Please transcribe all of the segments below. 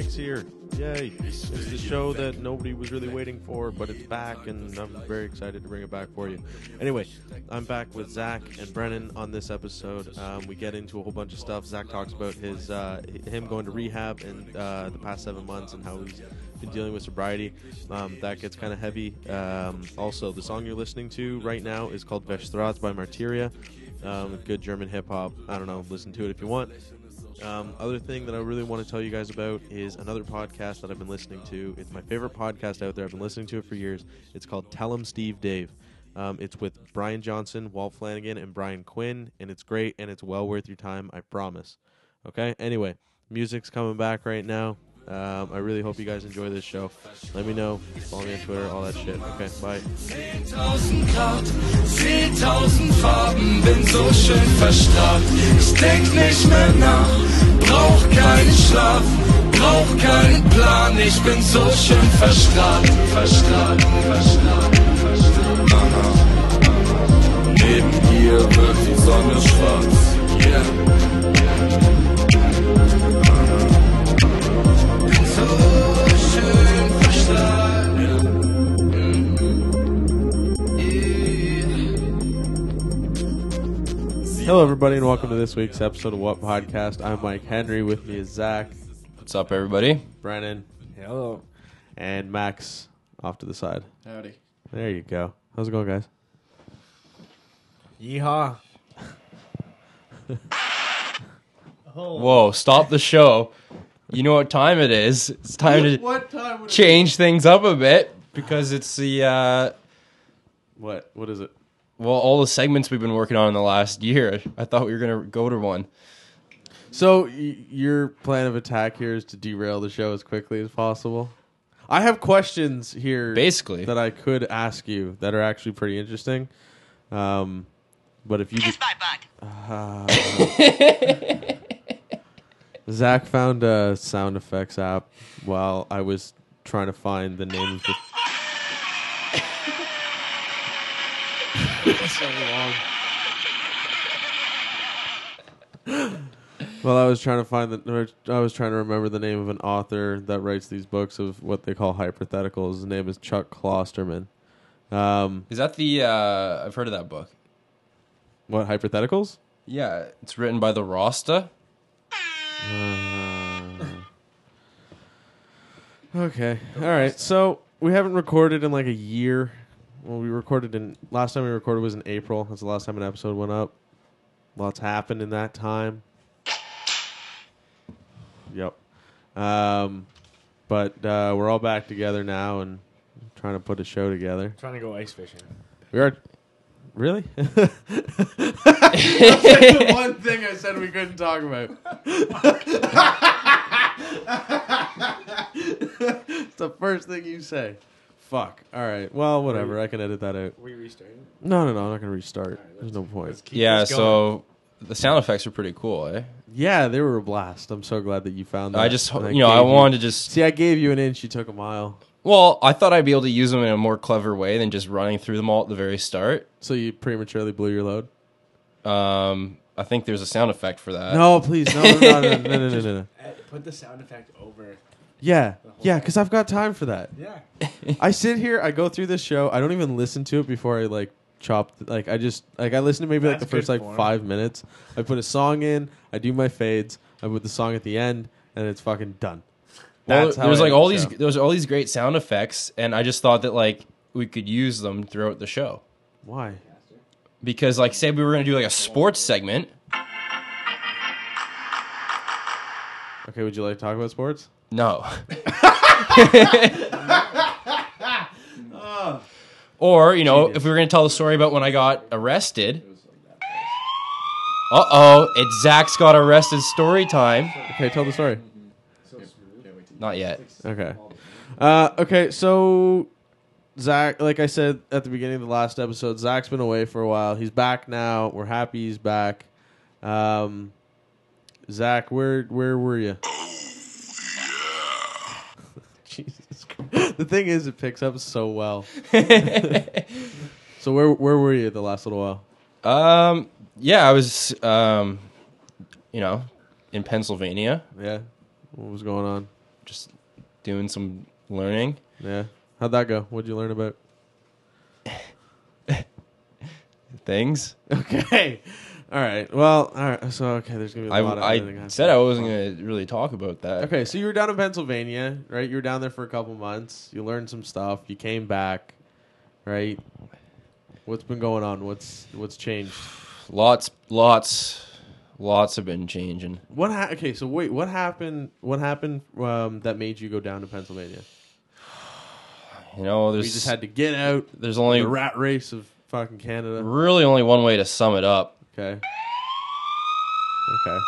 Mike's here. Yay. It's the show that nobody was really waiting for, but it's back, and I'm very excited to bring it back for you. Anyway, I'm back with Zak and Brennan on this episode. Um, we get into a whole bunch of stuff. Zak talks about his uh, him going to rehab in uh, the past seven months and how he's been dealing with sobriety. Um, that gets kind of heavy. Um, also, the song you're listening to right now is called Vestrat by Marteria. Um, good German hip hop. I don't know. Listen to it if you want. Um, other thing that I really want to tell you guys about is another podcast that I've been listening to. It's my favorite podcast out there. I've been listening to it for years. It's called Tell 'em Steve Dave. Um, it's with Bryan Johnson, Walt Flanagan, and Brian Quinn, and it's great and it's well worth your time. I promise. Okay. Anyway, music's coming back right now. Um, I really hope you guys enjoy this show. Let me know. Follow me on Twitter, all that shit. Okay, bye. 10.000 Grad, 10.000 Farben, bin so schön verstrahlt. Ich denk nicht mehr nach, brauch keinen Plan. Ich bin so schön verstrahlt, verstrahlt, verstrahlt, verstrahlt. Aha. Neben wird die Sonne schwarz. Yeah. Hello, everybody, and welcome to this week's episode of What Podcast. I'm Mike Henry. With me is Zak, What's up, everybody? Brennan, Hello. and Max off to the side. Howdy. There you go. How's it going, guys? Yeehaw. Whoa, stop the show. You know what time it is. It's time to What time? Would change things up a bit because it's the, uh, What? What is it? Well, all the segments we've been working on in the last year. I thought we were going to go to one. So y- your plan of attack here is to derail the show as quickly as possible. I have questions here, Basically. that I could ask you that are actually pretty interesting. Um, but if you Kiss my butt. Zak found a sound effects app while I was trying to find the name of the. So long. Well, I was trying to find the. I was trying to remember the name of an author that writes these books of what they call hypotheticals. His name is Chuck Klosterman. Um, Is that the, uh, I've heard of that book. what hypotheticals? Yeah, it's written by the Rasta. Okay. All right. So we haven't recorded in like a year. Well, we recorded in last time we recorded was in April. That's the last time an episode went up. Lots happened in that time. Yep. Um, but uh, we're all back together now and trying to put a show together. Trying to go ice fishing. We are. Really? the One thing I said we couldn't talk about. it's the first thing you say. Fuck. All right. Well, whatever. I can edit that out. We restarting? No, no, no. I'm not gonna restart. There's no point. Yeah, so the sound effects are pretty cool, eh? Yeah, they were a blast. I'm so glad that you found that. I just, And you know, I gave wanted to just See, I gave you an inch. You took a mile. Well, I thought I'd be able to use them in a more clever way than just running through them all at the very start. So you prematurely blew your load. Um, I think there's a sound effect for that. No, please, no, no, no, no, no, no, no, no. Put the sound effect over. Yeah, yeah, because I've got time for that. Yeah. I sit here, I go through this show. I don't even listen to it before I like chop. Like I just like I listen to maybe like That's the first good like form. five minutes. I put a song in. I do my fades. I put the song at the end, and it's fucking done. Well, That's how there's I like end all the these show. was all these great sound effects, and I just thought that like we could use them throughout the show Why? because like say we were gonna do like a sports segment. Okay, would you like to talk about sports? No. or you know, if we were gonna tell the story about when I got arrested. Uh oh, it's Zak's got arrested story time. Okay, tell the story. Not yet. Okay. Uh, okay, so Zak, like I said at the beginning of the last episode, Zak's been away for a while. He's back now. We're happy he's back. Um, Zak, where where were you? Jesus Christ. The thing is, it picks up so well. so where where were you the last little while? Um, yeah, I was, um, you know, in Pennsylvania, Yeah, what was going on? just doing some learning. Yeah. How'd that go? What'd you learn about? Things. Okay. All right. Well, all right. So okay, there's gonna be a I, lot of I said I wasn't gonna really talk about that. Okay, so you were down in Pennsylvania, right? You were down there for a couple months. You learned some stuff. You came back, right? What's been going on? What's what's changed? Lots, lots, lots have been changing. What? Ha- okay, so wait, what happened? What happened um, that made you go down to Pennsylvania? You know, We there's just had to get out there's only the rat race of fucking Canada. really only one way to sum it up. Okay. Okay.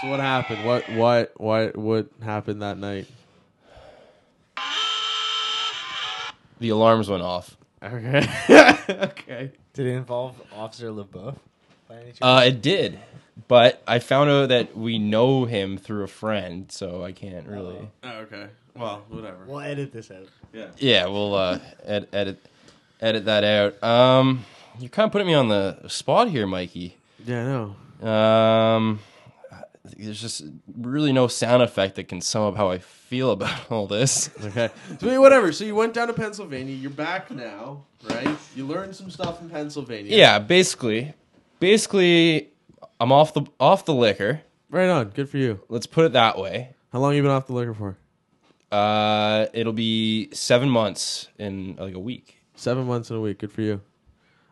So what happened? What what what what happened that night? The alarms went off. Okay. okay. Did it involve Officer LeBeouf? By any chance? Uh, it did, but I found out that we know him through a friend, so I can't really. Oh, okay. Well, whatever. we'll edit this out. Yeah. Yeah, we'll uh, ed- edit edit that out. Um, you're kind of putting me on the spot here, Mikey. Yeah, no. Um, there's just really no sound effect that can sum up how I feel about all this. Okay. So whatever. So you went down to Pennsylvania. You're back now, right? You learned some stuff in Pennsylvania. Yeah, basically, basically, I'm off the off the liquor. Right on. Good for you. Let's put it that way. How long you been off the liquor for? Uh, it'll be seven months in like a week. Seven months in a week. Good for you.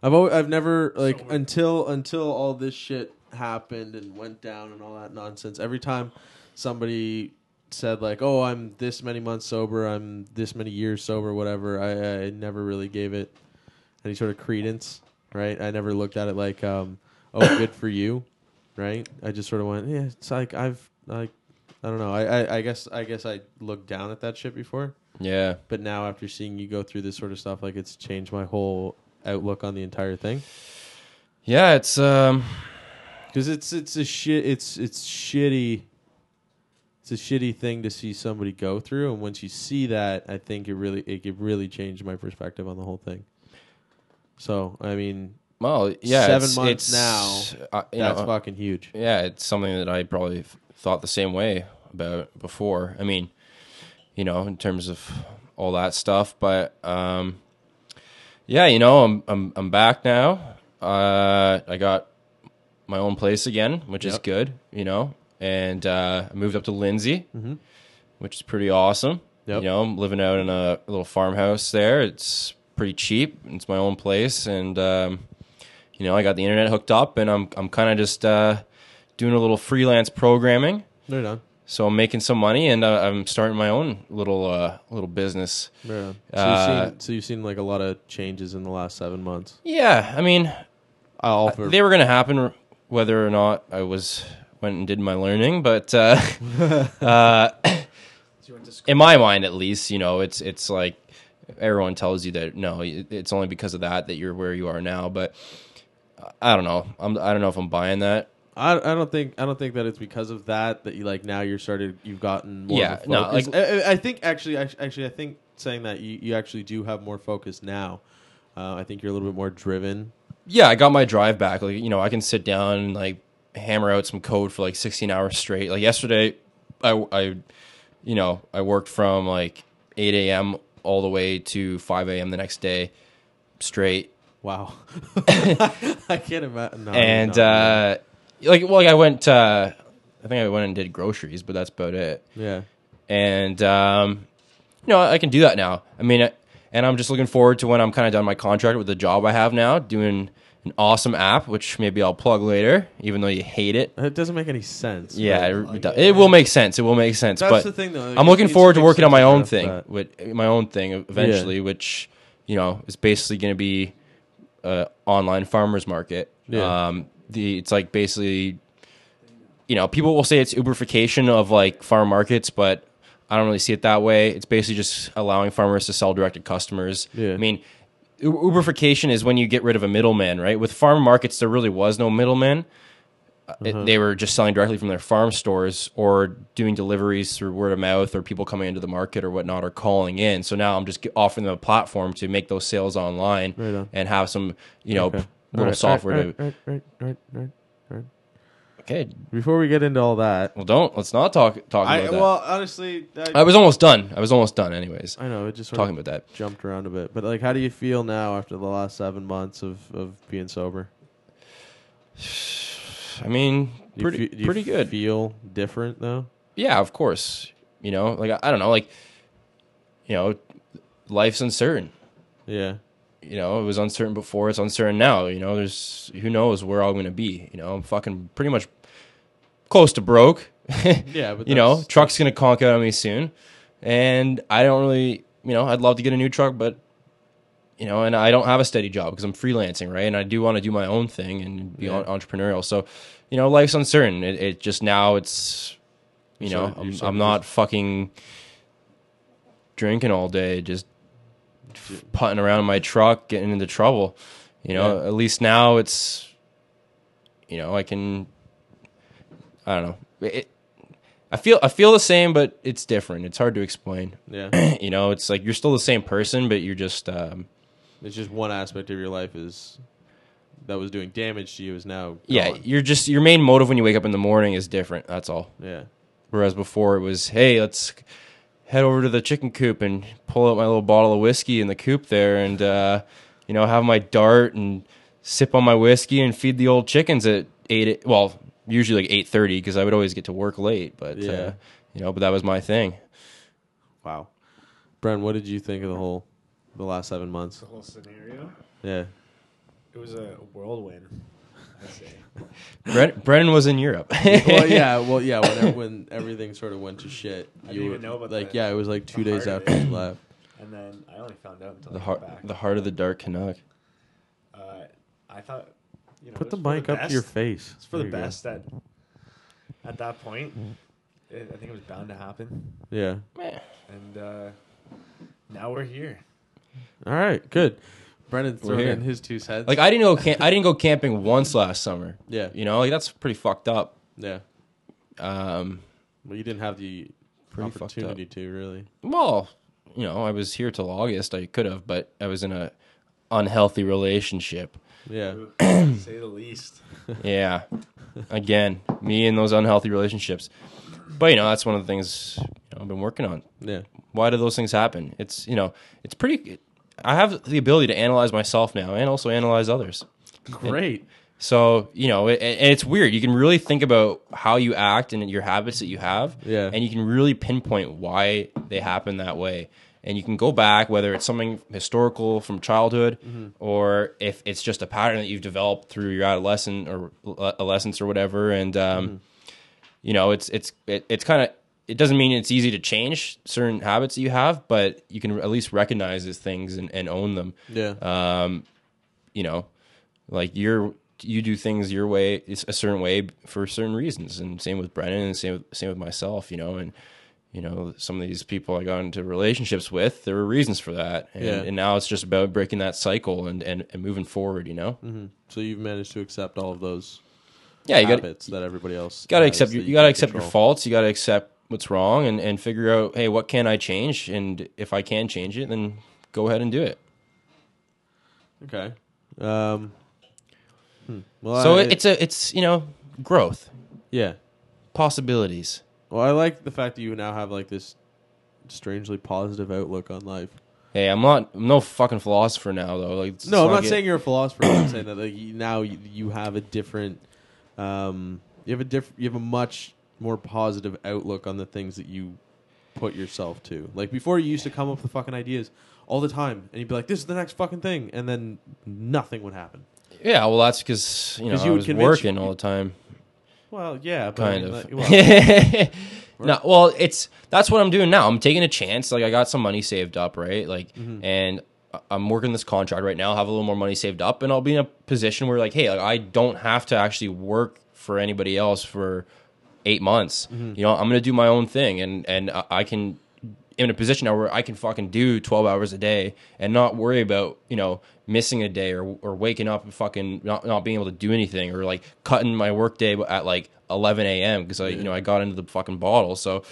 I've always, I've never like until until all this shit happened and went down and all that nonsense. Every time somebody said like, "Oh, I'm this many months sober. I'm this many years sober. Whatever," I, I never really gave it any sort of credence. Right? I never looked at it like, um, "Oh, good for you." Right? I just sort of went, "Yeah, it's like I've like." I don't know. I, I, I guess I guess I looked down at that shit before. Yeah. But now after seeing you go through this sort of stuff, like it's changed my whole outlook on the entire thing. Yeah, it's um Because it's it's a shit. It's it's shitty. It's a shitty thing to see somebody go through, and once you see that, I think it really it could really changed my perspective on the whole thing. So I mean, well, yeah, Seven it's, months it's, uh, you that's know, fucking huge. yeah, it's something that I probably thought the same way about before. I mean, you know, in terms of all that stuff, but um, yeah, you know, I'm I'm I'm back now. Uh, I got my own place again, which is good, you know, and uh, I moved up to Lindsay, which is pretty awesome. Mm-hmm. Yep. You know, I'm living out in a little farmhouse there. It's pretty cheap. It's my own place, and um, you know, I got the internet hooked up, and I'm I'm kind of just uh, doing a little freelance programming. Right on. So I'm making some money, and uh, I'm starting my own little uh, little business. On. So, Uh, you've seen, so you've seen like a lot of changes in the last seven months. Yeah, I mean, All for they were going to happen whether or not I was went and did my learning, but uh, uh, in my mind, at least, you know, it's it's like everyone tells you that no, it's only because of that that you're where you are now. But I don't know. I'm I don't know if I'm buying that. I, I don't think I don't think that it's because of that that you like now you're started you've gotten more Yeah, no, like- I, I- think actually actually I think saying that you, you actually do have more focus now. Uh, I think you're a little bit more driven. Yeah, I got my drive back. Like you know, I can sit down and like hammer out some code for like 16 hours straight. Like yesterday, I I you know I worked from like 8 a.m. all the way to 5 a.m. the next day straight. Wow, I can't imagine. No, and no, uh like well like i went uh i think i went and did groceries but that's about it yeah, and um you know i can do that now i mean and i'm just looking forward to when i'm kind of done my contract with the job i have now doing an awesome app which maybe i'll plug later even though you hate it it doesn't make any sense. yeah it, it, it will make sense it will make sense that's but the thing though. i'm looking forward to working on my own thing that- with my own thing eventually which you know is basically going to be uh, online farmers market Yeah. um the it's like basically you know people will say it's uberification of like farm markets but i don't really see it that way it's basically just allowing farmers to sell direct to customers Yeah. i mean uberification is when you get rid of a middleman right with farm markets there really was no middleman Uh, it- they were just selling directly from their farm stores or doing deliveries through word of mouth or people coming into the market or whatnot or calling in. So now I'm just offering them a platform to make those sales online Right on. and have some, you know, Okay. p- little Alright, software. Okay, Before we get into all that, well, don't let's not talk talk about I that. well honestly, I, I was almost done. I was almost done, anyways. I know it just sort Talking of about that. jumped around a bit, but like, how do you feel now after the last seven months of of being sober? I mean, Do you pretty fe- do you pretty good. Feel different though. yeah, of course. You know, like I, I don't know, like you know, life's uncertain. Yeah, You know, it was uncertain before. It's uncertain now. You know, there's who knows where I'm gonna be. You know, I'm fucking pretty much close to broke. yeah, but you know, truck's gonna conk out on me soon, and I don't really, you know, I'd love to get a new truck, but you know, and I don't have a steady job because I'm freelancing, right? And I do want to do my own thing and be Yeah. on entrepreneurial. So, you know, life's uncertain. It, it just now it's, you So know, you're I'm, sort I'm not fucking drinking all day, just putting around in my truck, getting into trouble. You know, Yeah. at least now it's, you know, I can. I don't know. It, I feel I feel the same, but it's different. It's hard to explain. yeah. you know, it's like you're still the same person, but you're just um, it's just one aspect of your life is that was doing damage to you is now. yeah, you're just your main motive when you wake up in the morning is different. That's all. yeah, Whereas before it was, hey, let's head over to the chicken coop and pull out my little bottle of whiskey in the coop there, and uh, you know have my dart and sip on my whiskey and feed the old chickens at eight. Well, usually like eight thirty because I would always get to work late. But Yeah. uh, you know, but that was my thing. Wow, Bren, what did you think of the whole the last seven months? The whole scenario. Yeah, It was a whirlwind. I. Bren- Brennan was in Europe. well, yeah, well, yeah. When when everything sort of went to shit, I you didn't were even know about like, the- yeah, it was like two the days heart of after it. you left. And then I only found out until the I heart, got back. the heart of the dark Canuck. uh, I thought. You know, Put it the was for mic up to best. your face. It's for There the you go. best that at that point. It, I think it was bound to happen, Yeah. and uh, now we're here. All right. Good. Brennan throwing here. in his two cents. Like I didn't go. Cam- I didn't go camping once last summer. yeah, You know, like that's pretty fucked up. yeah. Um, Well, you didn't have the Pretty opportunity to really. well, you know, I was here till August. I could have, but I was in a unhealthy relationship. Yeah. say the least. Yeah. Again, me and those unhealthy relationships. But you know, that's one of the things you know, I've been working on. Yeah. Why do those things happen? It's you know, it's pretty. I have the ability to analyze myself now and also analyze others. Great. So you know, it, and it's weird. You can really think about how you act and your habits that you have, Yeah. and you can really pinpoint why they happen that way. And you can go back, whether it's something historical from childhood, or if it's just a pattern that you've developed through your adolescent or adolescence or whatever. And um, you know, it's it's it, it's kind of it doesn't mean it's easy to change certain habits that you have, but you can at least recognize these things and, and own them Yeah. um, you know, like you're you do things your way, it's a certain way for certain reasons, and same with Brennan, and same with, same with myself, you know, and you know some of these people I got into relationships with, there were reasons for that, and, Yeah. and now it's just about breaking that cycle and and, and moving forward, you know. hmm So you've managed to accept all of those Yeah, you got habits that everybody else. got to has accept your, you got to accept your faults, you got to accept what's wrong, and and figure out, hey, what can I change, and if I can change it, then go ahead and do it. Okay. Um. hmm. Well, so I- it's a it's you know growth, yeah. possibilities. Well, I like the fact that you now have like this strangely positive outlook on life. Hey, I'm not I'm no fucking philosopher now though. Like, No, I'm not get- saying you're a philosopher. I'm saying that like you, now you, you have a different, um, you have a diff, you have a much more positive outlook on the things that you put yourself to. Like before, you used to come up with fucking ideas all the time, and you'd be like, "This is the next fucking thing," and then nothing would happen. Yeah, well, that's because you know you would was working you- all the time, Well, yeah, but kind of. like, well, no, well, it's that's what I'm doing now. I'm taking a chance. Like I got some money saved up, right? Like, Mm-hmm. and I- I'm working this contract right now. I'll have a little more money saved up, and I'll be in a position where, like, hey, like, I don't have to actually work for anybody else for eight months. Mm-hmm. You know, I'm gonna do my own thing, and and I- can in a position now where I can fucking do 12 hours a day and not worry about, you know, missing a day or, or waking up and fucking not, not being able to do anything or like cutting my work day at like 11 a.m. because I, you know, I got into the fucking bottle. So,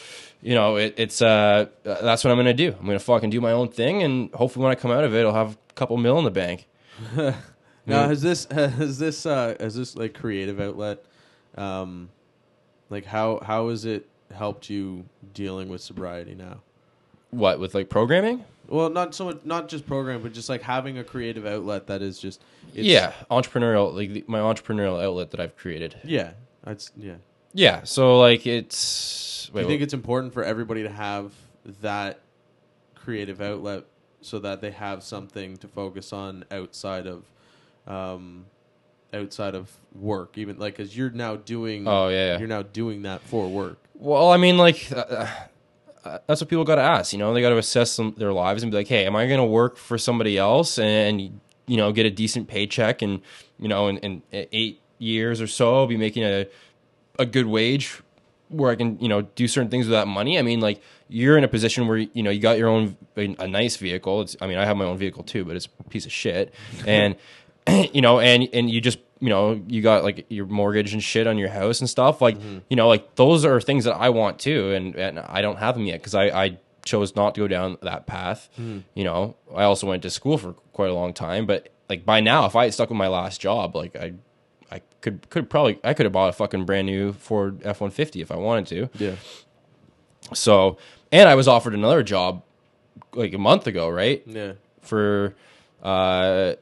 you know, it, it's, uh, that's what I'm going to do. I'm going to fucking do my own thing. And hopefully when I come out of it, I'll have a couple mil in the bank. Now, has this has this uh, has this like creative outlet Um, like how how has it helped you dealing with sobriety now? What with like programming? Well, not so much, not just program, but just like having a creative outlet that is just it's, yeah, entrepreneurial like the, my entrepreneurial outlet that I've created. yeah. That's yeah. Yeah, so like it's. Do Wait, you think what- it's important for everybody to have that creative outlet so that they have something to focus on outside of, um, outside of work? Even like, because you're now doing. Oh, yeah, yeah. You're now doing that for work. Well, I mean, like uh, uh, that's what people got to ask. You know, they got to assess them, their lives and be like, "Hey, am I going to work for somebody else and you know get a decent paycheck and you know in, in eight years or so I'll be making a a good wage where I can you know do certain things with that money?" I mean, like you're in a position where you know you got your own a, a nice vehicle. It's, I mean, I have my own vehicle too, but it's a piece of shit, and you know, and and you just you know you got like your mortgage and shit on your house and stuff. Like you know, like those are things that I want too, and and I don't have them yet because I I chose not to go down that path. You know, I also went to school for quite a long time, but like by now, if I had stuck with my last job, like I. I could could probably I could have bought a fucking brand new Ford F one fifty if I wanted to. Yeah. So, and I was offered another job like a month ago, right? Yeah. For uh,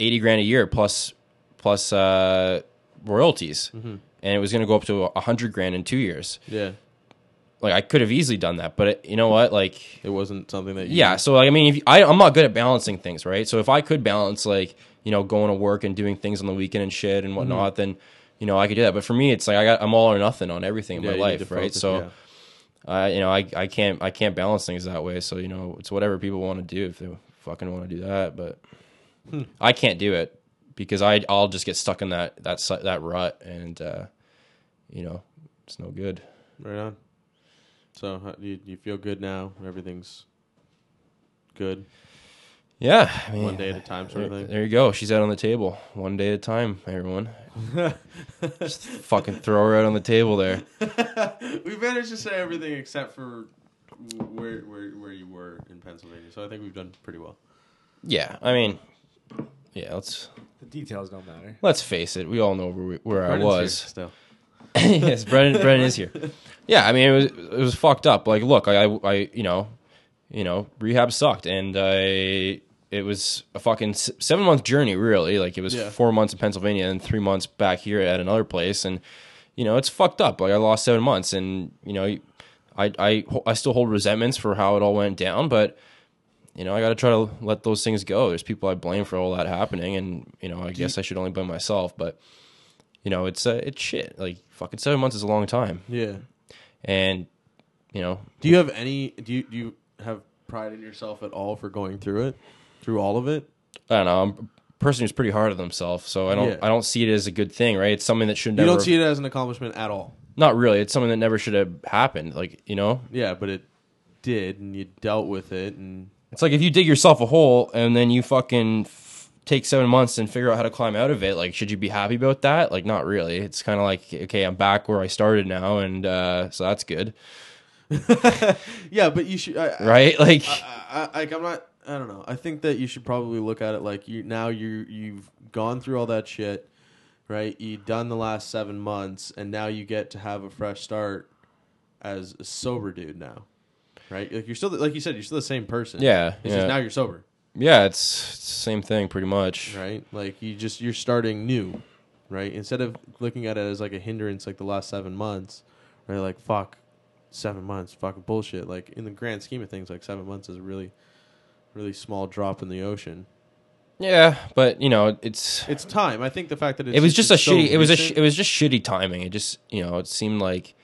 eighty grand a year plus plus uh, royalties, and it was going to go up to a hundred grand in two years. Yeah. Like I could have easily done that, but it, you know what? Like, It wasn't something that. You, yeah. So like, I mean, if you, I I'm not good at balancing things, right? So if I could balance like you know going to work and doing things on the weekend and shit and whatnot, then you know I could do that. But for me, it's like I got I'm all or nothing on everything in Yeah, my life, to right? focus, so. yeah. I you know I, I can't I can't balance things that way. So you know it's whatever people want to do if they fucking want to do that. But Hmm. I can't do it because I I'll just get stuck in that that that rut and uh, you know it's no good. Right on. So how, you you feel good now? Everything's good. Yeah, I mean, One day at a time, sort of there, thing. there you go. She's out on the table, one day at a time. Everyone, just fucking throw her out on the table there. we managed to say everything except for where where where you were in Pennsylvania. So I think we've done pretty well. Yeah, I mean, yeah. Let's The details don't matter. let's face it. We all know where we, where I Brennan's here was. still. yes, Brennan. Brennan is here. Yeah, I mean, it was it was fucked up. Like, look, I, I, you know, you know, rehab sucked, and I, it was a fucking seven month journey. Really, like it was Yeah. four months in Pennsylvania and three months back here at another place, and you know, it's fucked up. Like I lost seven months, and you know, I, I, I still hold resentments for how it all went down, but. You know, I got to try to let those things go. There's people I blame for all that happening, and you know, I guess I should only blame myself. But you know, it's uh, it's shit. Like fucking seven months is a long time, Yeah. and you know, Do you have any? Do you do you have pride in yourself at all for going through it, through all of it? I don't know. I'm a person who's pretty hard on themselves, so I don't Yeah. I don't see it as a good thing, right? It's something that shouldn't. You never. don't see it as an accomplishment at all. Not really. It's something that never should have happened. Like you know, Yeah, but it did, and you dealt with it, and it's like if you dig yourself a hole and then you fucking f- take seven months and figure out how to climb out of it. Like, should you be happy about that? Like, not really. It's kind of like okay, I'm back where I started now, and uh, so that's good, yeah, but you should. I, I- right? Like, I, I, like I'm not. I don't know. I think that you should probably look at it like you now you you've gone through all that shit, right? You've done the last seven months, and now you get to have a fresh start as a sober dude now, right? Like you're still like you said, you're still the same person. Yeah, It's yeah. just now you're sober, yeah, it's, it's the same thing pretty much. right? Like you just you're starting new, right? Instead of looking at it as like a hindrance, like the last seven months, right? Like fuck, seven months, fucking bullshit. Like in the grand scheme of things, like seven months is a really, really small drop in the ocean. Yeah, but you know, it's It's time. I think the fact that it's it was just a it's so shitty. It was a sh- it was just shitty timing. It just you know, it seemed like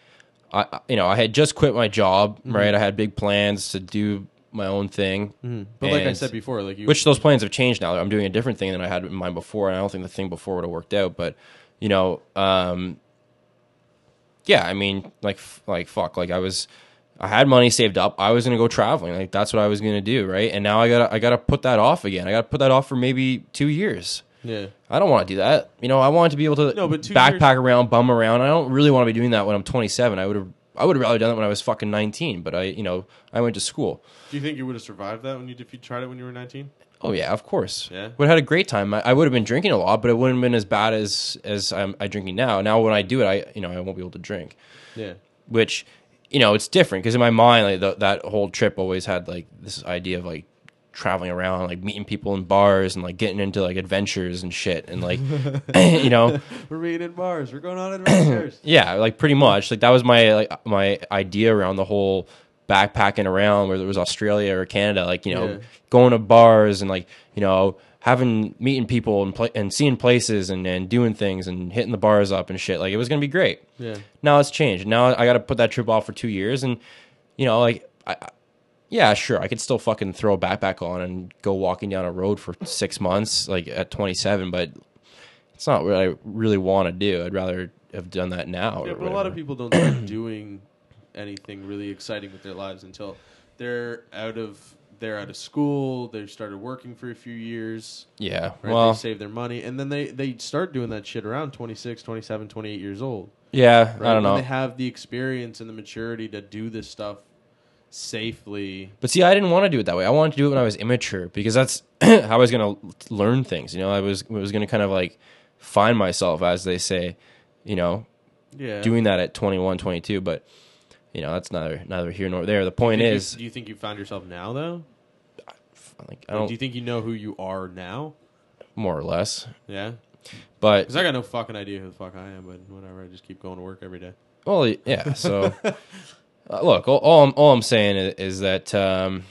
I you know I had just quit my job. Mm-hmm. Right, I had big plans to do my own thing. Mhm. But like I said before, like you, Which those plans have changed now. I'm doing a different thing than I had in mind before, and I don't think the thing before would have worked out. But you know, um, yeah, I mean, like, like fuck, like I was, I had money saved up. I was gonna go traveling. Like that's what I was gonna do, right? And now I gotta, I gotta put that off again. I gotta put that off for maybe two years. Yeah, I don't want to do that. You know, I want to be able to No, but backpack years- around, bum around. I don't really want to be doing that when I'm 27. I would have, I would have rather done that when I was fucking 19. But I, you know, I went to school. do you think you would have survived that when you if you tried it when you were nineteen? Oh yeah, of course. Yeah? would have had a great time. I, I would have been drinking a lot, but it wouldn't have been as bad as as I'm I drinking now. Now when I do it, I you know I won't be able to drink, Yeah. which you know it's different because in my mind like th- that whole trip always had like this idea of like traveling around, like meeting people in bars and like getting into like adventures and shit, and like you know We're meeting in bars. We're going on adventures. yeah, like pretty much. Like that was my like my idea around the whole backpacking around, whether it was Australia or Canada. Like you know, Yeah. going to bars and like you know having meeting people and pla and seeing places and and doing things and hitting the bars up and shit. Like it was gonna be great. yeah. Now it's changed. Now I got to put that trip off for two years, and you know, like I. Yeah, sure. I could still fucking throw a backpack on and go walking down a road for six months, like at 27, but it's not what I really want to do. I'd rather have done that now. Yeah, or but a lot of people don't start doing anything really exciting with their lives until they're out of they're out of school. They started working for a few years. Yeah. Right? Well, they save their money and then they they start doing that shit around 26, 27, 28 years old. yeah. Right? I don't know. They have the experience and the maturity to do this stuff safely. But see, I didn't want to do it that way. I wanted to do it when I was immature because that's how I was going to learn things. You know, I was was going to kind of like find myself, as they say. You know, Yeah. doing that at 21, 22. But you know, that's neither neither here nor there. The point Do you- is, do you think you found yourself now though? like, I don't do you think you know who you are now? more or less. Yeah. But Because I got no fucking idea who the fuck I am, but whatever. I just keep going to work every day. Well, yeah. So, uh, look, all, all I'm all I'm saying is, is that um,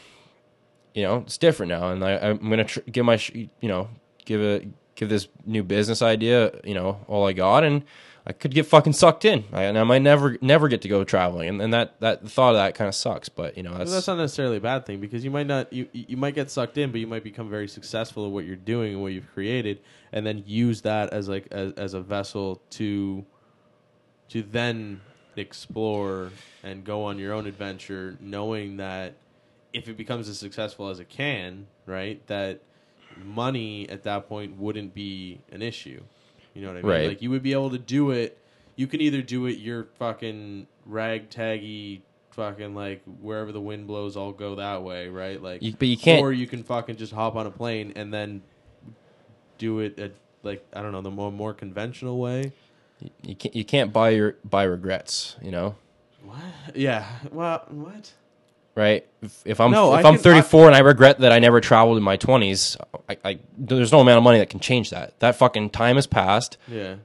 you know it's different now, and I, I'm gonna tr- give my sh- you know give a give this new business idea you know all I got, and I could get fucking sucked in, I, and I might never never get to go traveling, and, and that that the thought of that kind of sucks, but you know that's, that's not necessarily a bad thing because you might not you you might get sucked in, but you might become very successful at what you're doing and what you've created, and then use that as like as, as a vessel to to then explore and go on your own adventure, knowing that if it becomes as successful as it can, right, that money at that point wouldn't be an issue. You know what I mean? Right. Like you would be able to do it. You can either do it your fucking ragtaggy fucking like wherever the wind blows, I'll go that way, right? Like, You- but you can't- Or you can fucking just hop on a plane and then do it at like I don't know the more more conventional way. You can't you can't buy your buy regrets, you know. What? Yeah. Well, what? right? If, if I'm No, if I I'm can- 34 and I regret that I never traveled in my 20s, I, I there's no amount of money that can change that. That fucking time has passed, Yeah.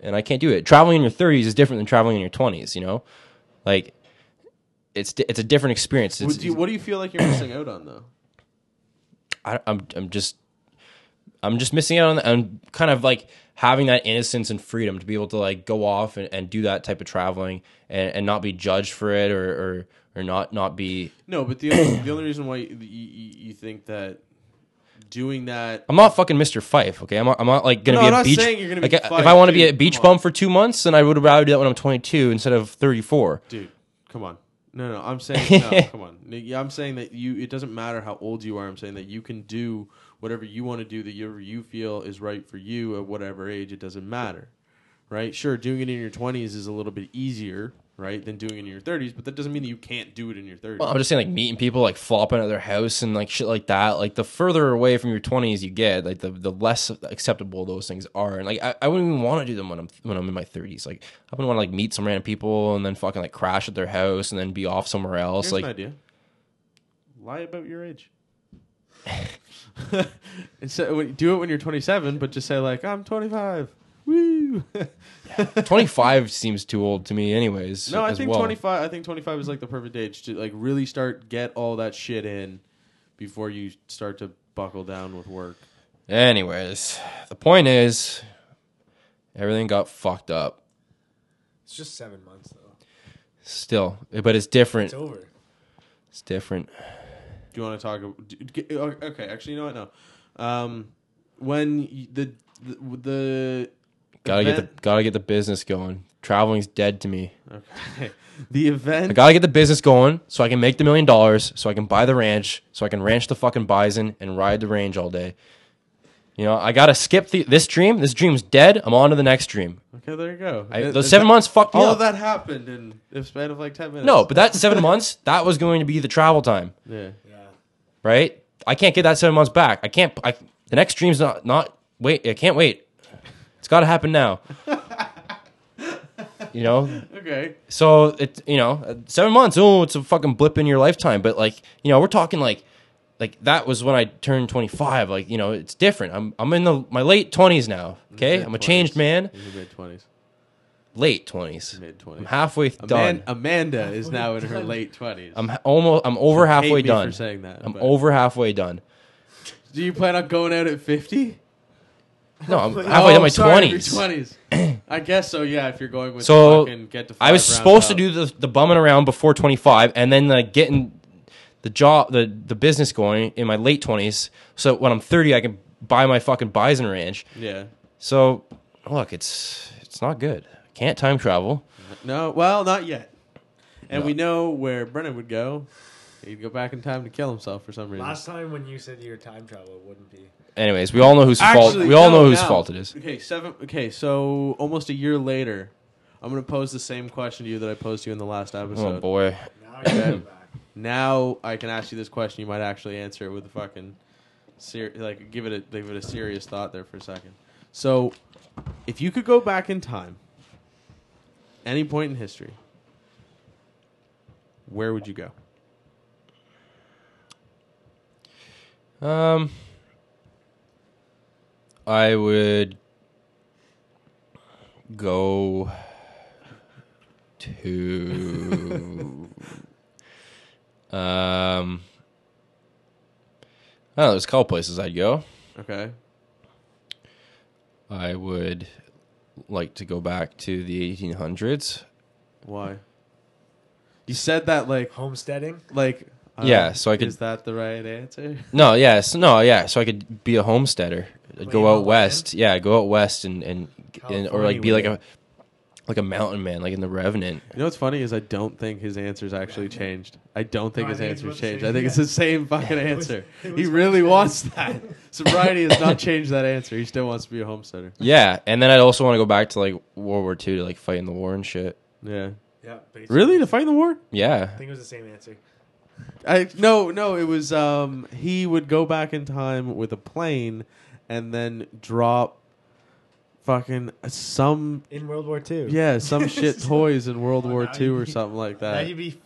and I can't do it. Traveling in your 30s is different than traveling in your 20s. You know, like it's it's a different experience. It's, What do, you, what do you feel like you're missing out on though? I, I'm I'm just I'm just missing out on, I'm kind of like having that innocence and freedom to be able to like go off and, and do that type of traveling and, and not be judged for it or, or or not not be No, but the only, the only reason why you, you, you think that doing that I'm not fucking Mr. Fife, okay? I'm not, I'm not like gonna No, be I'm a not beach. saying you're gonna be like, Fife, if I want to be a beach bum for two months, then I would rather do that when I'm 22 instead of 34. dude come on no no i'm saying no come on i'm saying that you it doesn't matter how old you are i'm saying that you can do whatever you want to do that you, you feel is right for you at whatever age it doesn't matter right sure doing it in your 20s is a little bit easier right than doing it in your 30s but that doesn't mean that you can't do it in your 30s Well, I'm just saying, like meeting people, like flopping at their house and like shit like that. Like the further away from your 20s you get, like the, the less acceptable those things are. And like I, I wouldn't even want to do them when I'm when I'm in my 30s. Like I wouldn't want to like meet some random people and then fucking like crash at their house and then be off somewhere else. Here's like idea lie about your age Instead, do it when you're 27 but just say like i'm 25 Woo! 25 seems too old to me, anyways. No, I as think well. 25. I think 25 is like the perfect age to like really start get all that shit in before you start to buckle down with work. Anyways, the point is, everything got fucked up. It's just seven months though. Still, but it's different. It's over. It's different. Do you want to talk? do- Okay, actually, you know what? No. Um, when the the, the Gotta get the gotta get the business going. Traveling's dead to me. okay the event. I gotta get the business going so I can make the million dollars, so I can buy the ranch, so I can ranch the fucking bison and ride the range all day. You know, I gotta skip the, this dream. This dream's dead. I'm on to the next dream. okay, there you go. I, those is seven that- months fucked me All up. of that happened in the span of like 10 minutes. no, but that seven months, that was going to be the travel time, yeah. Right? I can't get that seven months back. I can't. I, the next dream's not not wait. I can't wait. It's got to happen now. you know, Okay. so it you know seven months. Oh, it's a fucking blip in your lifetime. But like you know, we're talking like like that was when I turned twenty five. Like you know, it's different. I'm I'm in the my late twenties now. Okay, I'm a changed man. In your mid twenties. Late twenties. Mid I'm twenties. halfway done. Amanda is now in her late twenties. I'm ha- almost. I'm over halfway done. For saying that. I'm but- over halfway done. Do you plan on going out at fifty? No, I'm halfway done my twenties. Twenties. I guess so. Yeah, if you're going with So, fucking get to. I was five supposed to rounds do the the bumming around before 25, and then uh, getting the job, the the business going in my late 20s. So when I'm 30, I can buy my fucking bison ranch. Yeah. So look, it's it's not good. Can't time travel. No. Well, not yet. And No. we know where Brennan would go. He'd go back in time to kill himself for some reason. Last time when you said your time travel, it wouldn't be. Anyways, we all know whose fault. We all no, know whose no. fault it is. Okay, seven. Okay, so almost a year later, I'm gonna pose the same question to you that I posed to you in the last oh, episode. Oh boy. Now you Okay. back. Now I can ask you this question. You might actually answer it with a fucking, ser- like give it a give it a serious thought there for a second. So, if you could go back in time, any point in history, where would you go? Um, I would go to um. I don't know, there's a couple places I'd go. Okay. I would like to go back to the 1800s. Why? You said that like Homesteading. like. uh, Yeah, so I could- Is that the right answer? No, yes, no, yeah. So I could be a homesteader, I'd go out the west. Yeah, go out west and and, and or like be like a like a mountain man, like in the Revenant. You know what's funny is I don't think his answer's actually changed. I don't think No, his think it's answer's about changed. same, I think it's the same fucking It was- answer. it he really about wants that. Sobriety has not changed that answer. He still wants to be a homesteader. Yeah, and then I'd also want to go back to like World War II to like fight in the war and shit. Yeah. Yeah. basically. Really? To fight in the war? Yeah, I think it was the same answer. I no, no, it was um he would go back in time with a plane and then drop fucking some In World War II. yeah, some shit toys in World Oh, War now II or you- something like that. Now that. you'd be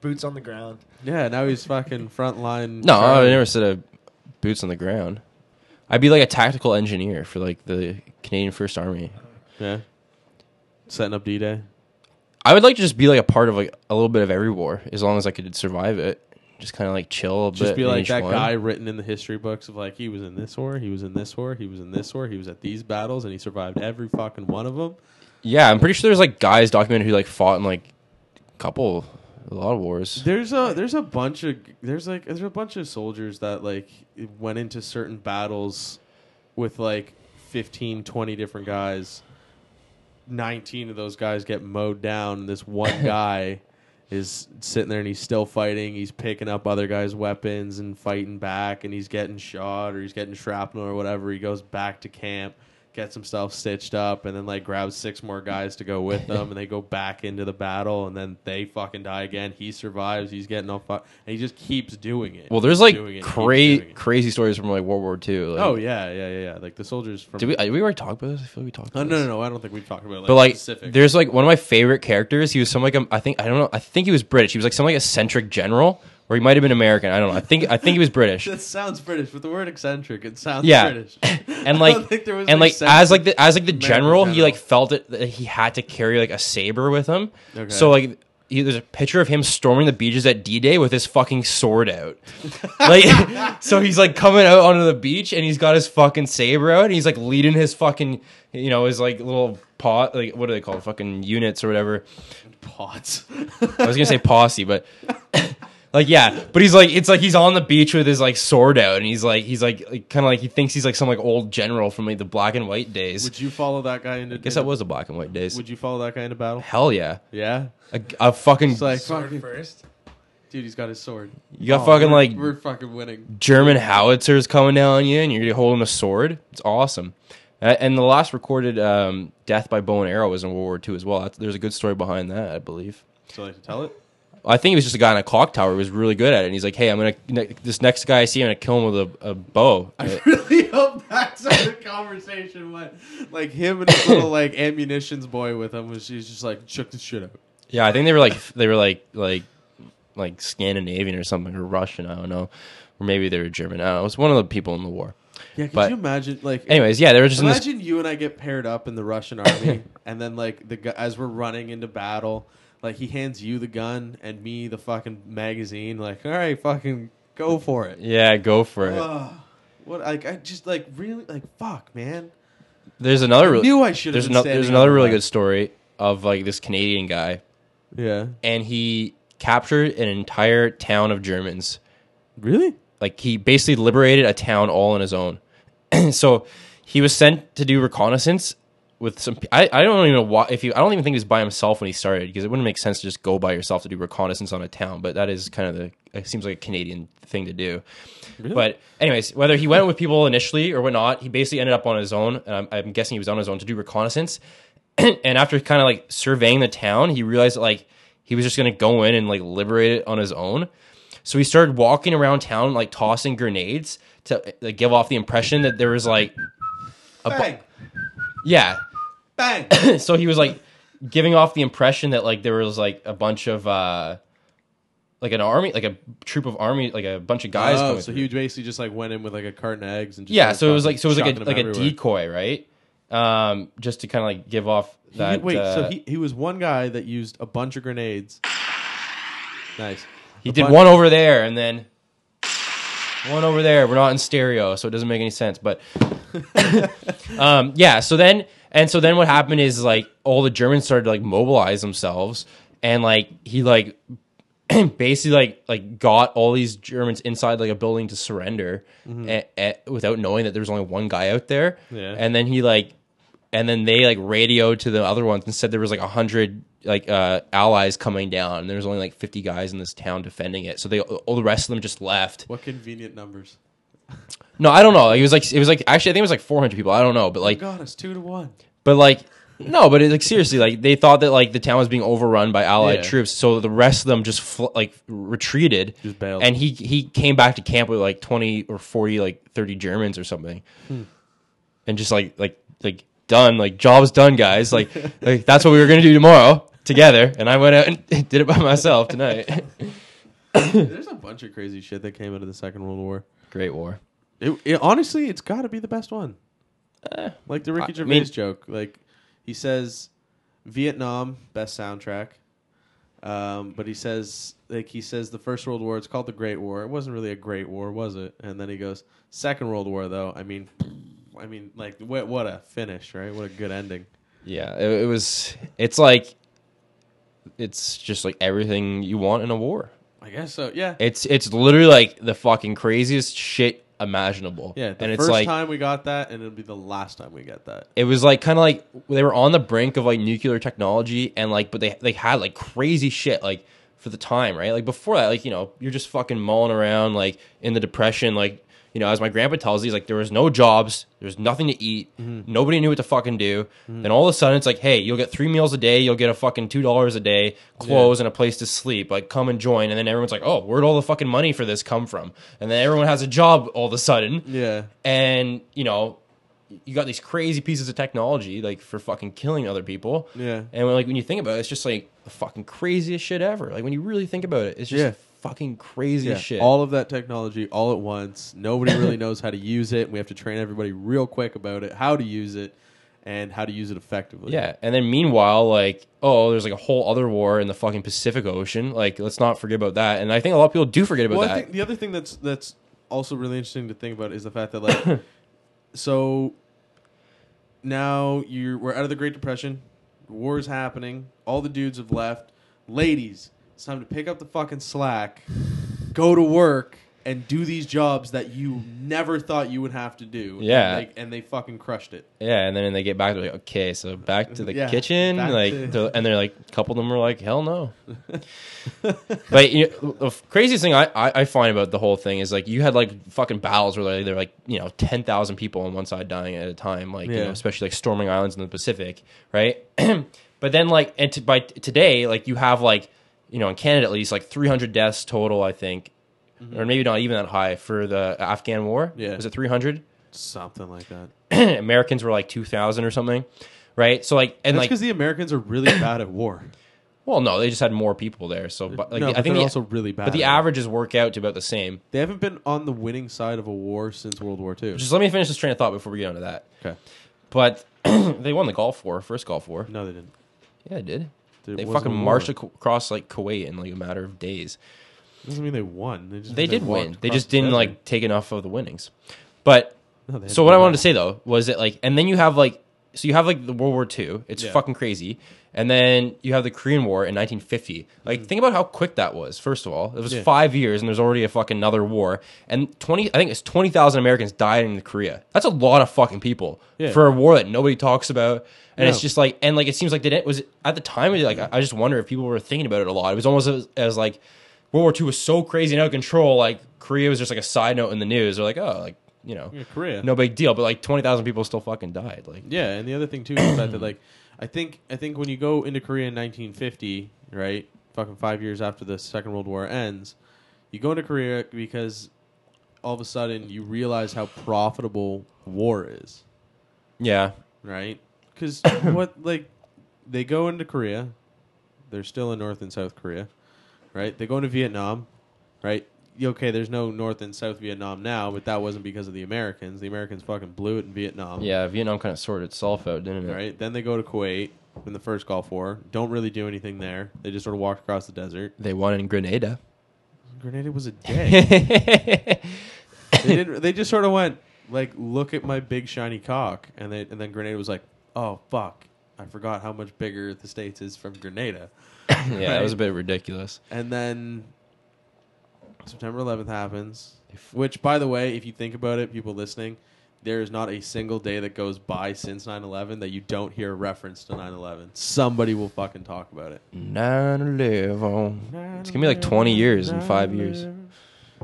boots on the ground. Yeah, now he's fucking frontline. no, I never said a boots on the ground. I'd be like a tactical engineer for like the Canadian First Army. Yeah. Setting up D Day. I would like to just be like a part of like a little bit of every war, as long as I could survive it. Just kind of like chill a bit. Just be in like each that one. guy written in the history books of like he was in this war, he was in this war, he was in this war, he was at these battles, and he survived every fucking one of them. Yeah, I'm pretty sure there's like guys documented who like fought in like a couple, a lot of wars. There's a there's a bunch of there's like there's a bunch of soldiers that like went into certain battles with like 15, 20 different guys. 19 of those guys get mowed down. This one guy is sitting there and he's still fighting. He's picking up other guys' weapons and fighting back, and he's getting shot or he's getting shrapnel or whatever. He goes back to camp, gets himself stitched up, and then like grabs six more guys to go with them, and they go back into the battle, and then they fucking die again. He survives. He's getting all fuck, and he just keeps doing it. Well, there's like doing it, cra- crazy stories from like World War II. Like, Oh yeah, yeah, yeah, yeah. Like the soldiers from. did we? Did we already talk about this? I feel like we talked. Oh no, no, no! I don't think we've talked about like, But like, specific. there's like one of my favorite characters. He was some like a, I think I don't know. I think he was British. He was like some like eccentric general, or he might have been American. I don't know. I think I think he was British. That sounds British. With the word eccentric, it sounds Yeah. British. and I like don't think there was and like as like the as like the American general, he like felt it that he had to carry like a saber with him. Okay. So like he, there's a picture of him storming the beaches at D-Day with his fucking sword out. like so he's like coming out onto the beach and he's got his fucking saber out and he's like leading his fucking you know his like little pot like what are they called fucking units or whatever. pots. I was gonna say posse, but like yeah, but he's like it's like he's on the beach with his like sword out, and he's like he's like, like kind of like he thinks he's like some like old general from like the black and white days. Would you follow that guy into? I guess that was the black and white days. Would you follow that guy into battle? Hell yeah, Yeah. a, a fucking It's like Sword fucking, first. dude. He's got his sword. you got Oh, fucking we're- like we're fucking winning. German howitzers coming down on you, and you're holding a sword. It's awesome. Uh, and the last recorded um, death by bow and arrow was in World War II as well. That's, there's a good story behind that, I believe. So like to tell it. I think he was just a guy in a clock tower who was really good at it. And he's like, hey, I'm gonna ne- this next guy I see, I'm gonna kill him with a, a bow. I uh, really hope that's how the conversation went. Like him and his little like ammunitions boy with him was she's just like shook the shit out. yeah, I think they were like they were like like like Scandinavian or something or Russian. I don't know, or maybe they were German. I don't know. It was one of the people in the war. Yeah, could But- you imagine like Anyways, yeah, they were just in this. Imagine you and I get paired up in the Russian army, and then like the gu- as we're running into battle, like he hands you the gun and me the fucking magazine. Like, all right, fucking go for it. Yeah, go for it. Ugh. what like I just like really like fuck man. There's another. I Really, knew I should there's standing There's another really left. good story of like this Canadian guy, Yeah. and he captured an entire town of Germans. Really? Like he basically liberated a town all on his own. so he was sent to do reconnaissance with some. I, I don't even know why. If he, I don't even think he was by himself when he started because it wouldn't make sense to just go by yourself to do reconnaissance on a town. But that is kind of the. It seems like a Canadian thing to do. But anyways, whether he went with people initially or whatnot, he basically ended up on his own. And I'm, I'm guessing he was on his own to do reconnaissance. and after kind of like surveying the town, he realized that, like he was just gonna go in and like liberate it on his own. So he started walking around town like tossing grenades to like, give off the impression that there was like a bu- Bang. yeah. Bang. so he was like giving off the impression that like there was like a bunch of uh like an army, like a troop of army, like a bunch of guys. oh, coming so through. he basically just like went in with like a carton of eggs and just yeah. So it was like so it was like a like a decoy, right? Um, just to kind of like give off He- that. wait, uh, so he, he was one guy that used a bunch of grenades. Nice. He A did one over there and then one over there. We're not in stereo, so it doesn't make any sense. But um, yeah, so then and so then what happened is like all the Germans started to like mobilize themselves, and like he like basically like like got all these Germans inside like a building to surrender, a- a- without knowing that there was only one guy out there. Yeah. and then he like and then they like radioed to the other ones and said there was like a hundred like uh allies coming down and there was only like 50 guys in this town defending it so they all the rest of them just left What convenient numbers. No i don't know it was like it was like actually i think it was like 400 people i don't know but like God, it's two to one. but like no but it, like seriously like they thought that like the town was being overrun by allied Yeah. troops so the rest of them just fl- like retreated Just bailed. and he he came back to camp with like 20 or 40 like 30 germans or something Hmm. and just like like like done like job's done guys like like that's what we were gonna do tomorrow together and i went out and did it by myself tonight There's a bunch of crazy shit that came out of the Second World War. Great war It, it honestly, it's got to be the best one. like the Ricky I Gervais mean- joke. Like he says, Vietnam best soundtrack. Um, but he says like he says the First World War. It's called the Great War. It wasn't really a great war, was it? And then he goes, Second World War though. I mean, I mean, like what what a finish, right? What a good ending. yeah it, it was it's like it's just like everything you want in a war I guess so. Yeah. it's it's literally like the fucking craziest shit imaginable Yeah, the and it's first like time we got that, and it'll be the last time we get that. it was like kind of like they were on the brink of like nuclear technology and like but they they had like crazy shit like for the time right like before that like you know you're just fucking mulling around like in the depression like you know as my grandpa tells you like there was no jobs there's nothing to eat mm-hmm. nobody knew what to fucking do. Mm-hmm. Then all of a sudden it's like hey you'll get three meals a day you'll get a fucking two dollars a day clothes and a place to sleep like come and join. And then everyone's like oh where'd all the fucking money for this come from? And then everyone has a job all of a sudden. Yeah. and you know you got these crazy pieces of technology like for fucking killing other people. Yeah. and when, like when you think about it it's just like the fucking craziest shit ever. Like when you really think about it it's just Yeah. Fucking crazy Yeah, shit all of that technology all at once. Nobody really knows how to use it. We have to train everybody real quick about it, how to use it, and how to use it effectively. yeah and then meanwhile like oh there's like a whole other war in the fucking pacific ocean like let's not forget about that and i think a lot of people do forget about Well, I that think the other thing that's that's also really interesting to think about is the fact that like, so now you're we're out of the Great Depression, war is happening, all the dudes have left. Ladies, it's time to pick up the fucking slack, go to work, and do these jobs that you never thought you would have to do. Yeah. and they, and they fucking crushed it. yeah and then they get back to like okay so back to the Yeah, kitchen back like to- they're- and they're like a couple of them were like hell no but you know, the f- craziest thing I, I, I find about the whole thing is like you had like fucking battles where like, they're like you know 10,000 people on one side dying at a time like you Yeah. know especially like storming islands in the Pacific right but then like and to, by t- today like you have like you know, in Canada at least, like 300 deaths total, I think, or maybe not even that high for the Afghan war. Mm-hmm. Yeah. was it 300? Something like that. Americans were like 2,000 or something, right? So like, and That's like, because the Americans are really bad at war. well, no, they just had more people there. So, but like, no, I but think they're the, also really bad. but the averages work out to about the same. They haven't been on the winning side of a war since World War II. Just let me finish this train of thought before we get onto that. Okay. But they won the Gulf War, first Gulf War. No, they didn't. Yeah, they did. There They fucking marched across like Kuwait in like a matter of days. Doesn't mean they won. They, just They did win. They just didn't like take enough of the winnings. But No, so what I wanted to say though was that like, and then you have like, so you have like the World War II. It's Yeah. fucking crazy. And then you have the Korean War in 1950. Like, think about how quick that was. First of all, it was Mm-hmm. Yeah. five years, and there's already a fucking another war. And 20, I think it's 20,000 Americans died in Korea. That's a lot of fucking people Yeah. for a war that nobody talks about. And it's just like, and like, it seems like did it was at the time. Like, I I just wonder if people were thinking about it a lot. It was almost as, as like World War II was so crazy and out of control. Like Korea was just like a side note in the news. They're like, oh, like you know, Yeah, Korea. no big deal. But like twenty thousand people still fucking died. Like, Yeah, and the other thing too is that like I think I think when you go into Korea in 1950, right, fucking five years after the Second World War ends, you go into Korea because all of a sudden you realize how profitable war is, yeah, right? Because what like they go into Korea, they're still in North and South Korea, right? They go into Vietnam, right? Okay, there's no North and South Vietnam now, but that wasn't because of the Americans. The Americans fucking blew it in Vietnam. yeah. Vietnam kind of sorted itself out, didn't it? Right. Then they go to Kuwait in the first Gulf War. Don't really do anything there. They just sort of walked across the desert. They won in Grenada. Grenada was a day. they didn't. They just sort of went like, "Look at my big shiny cock," and they and then Grenada was like, "Oh fuck, I forgot how much bigger the states is from Grenada." yeah, it was a bit ridiculous. And then September 11th happens. Which, by the way, if you think about it, people listening, there is not a single day that goes by since 9/11 that you don't hear a reference to 9/11. Somebody will fucking talk about it. 9/11. It's gonna be like twenty years in five years,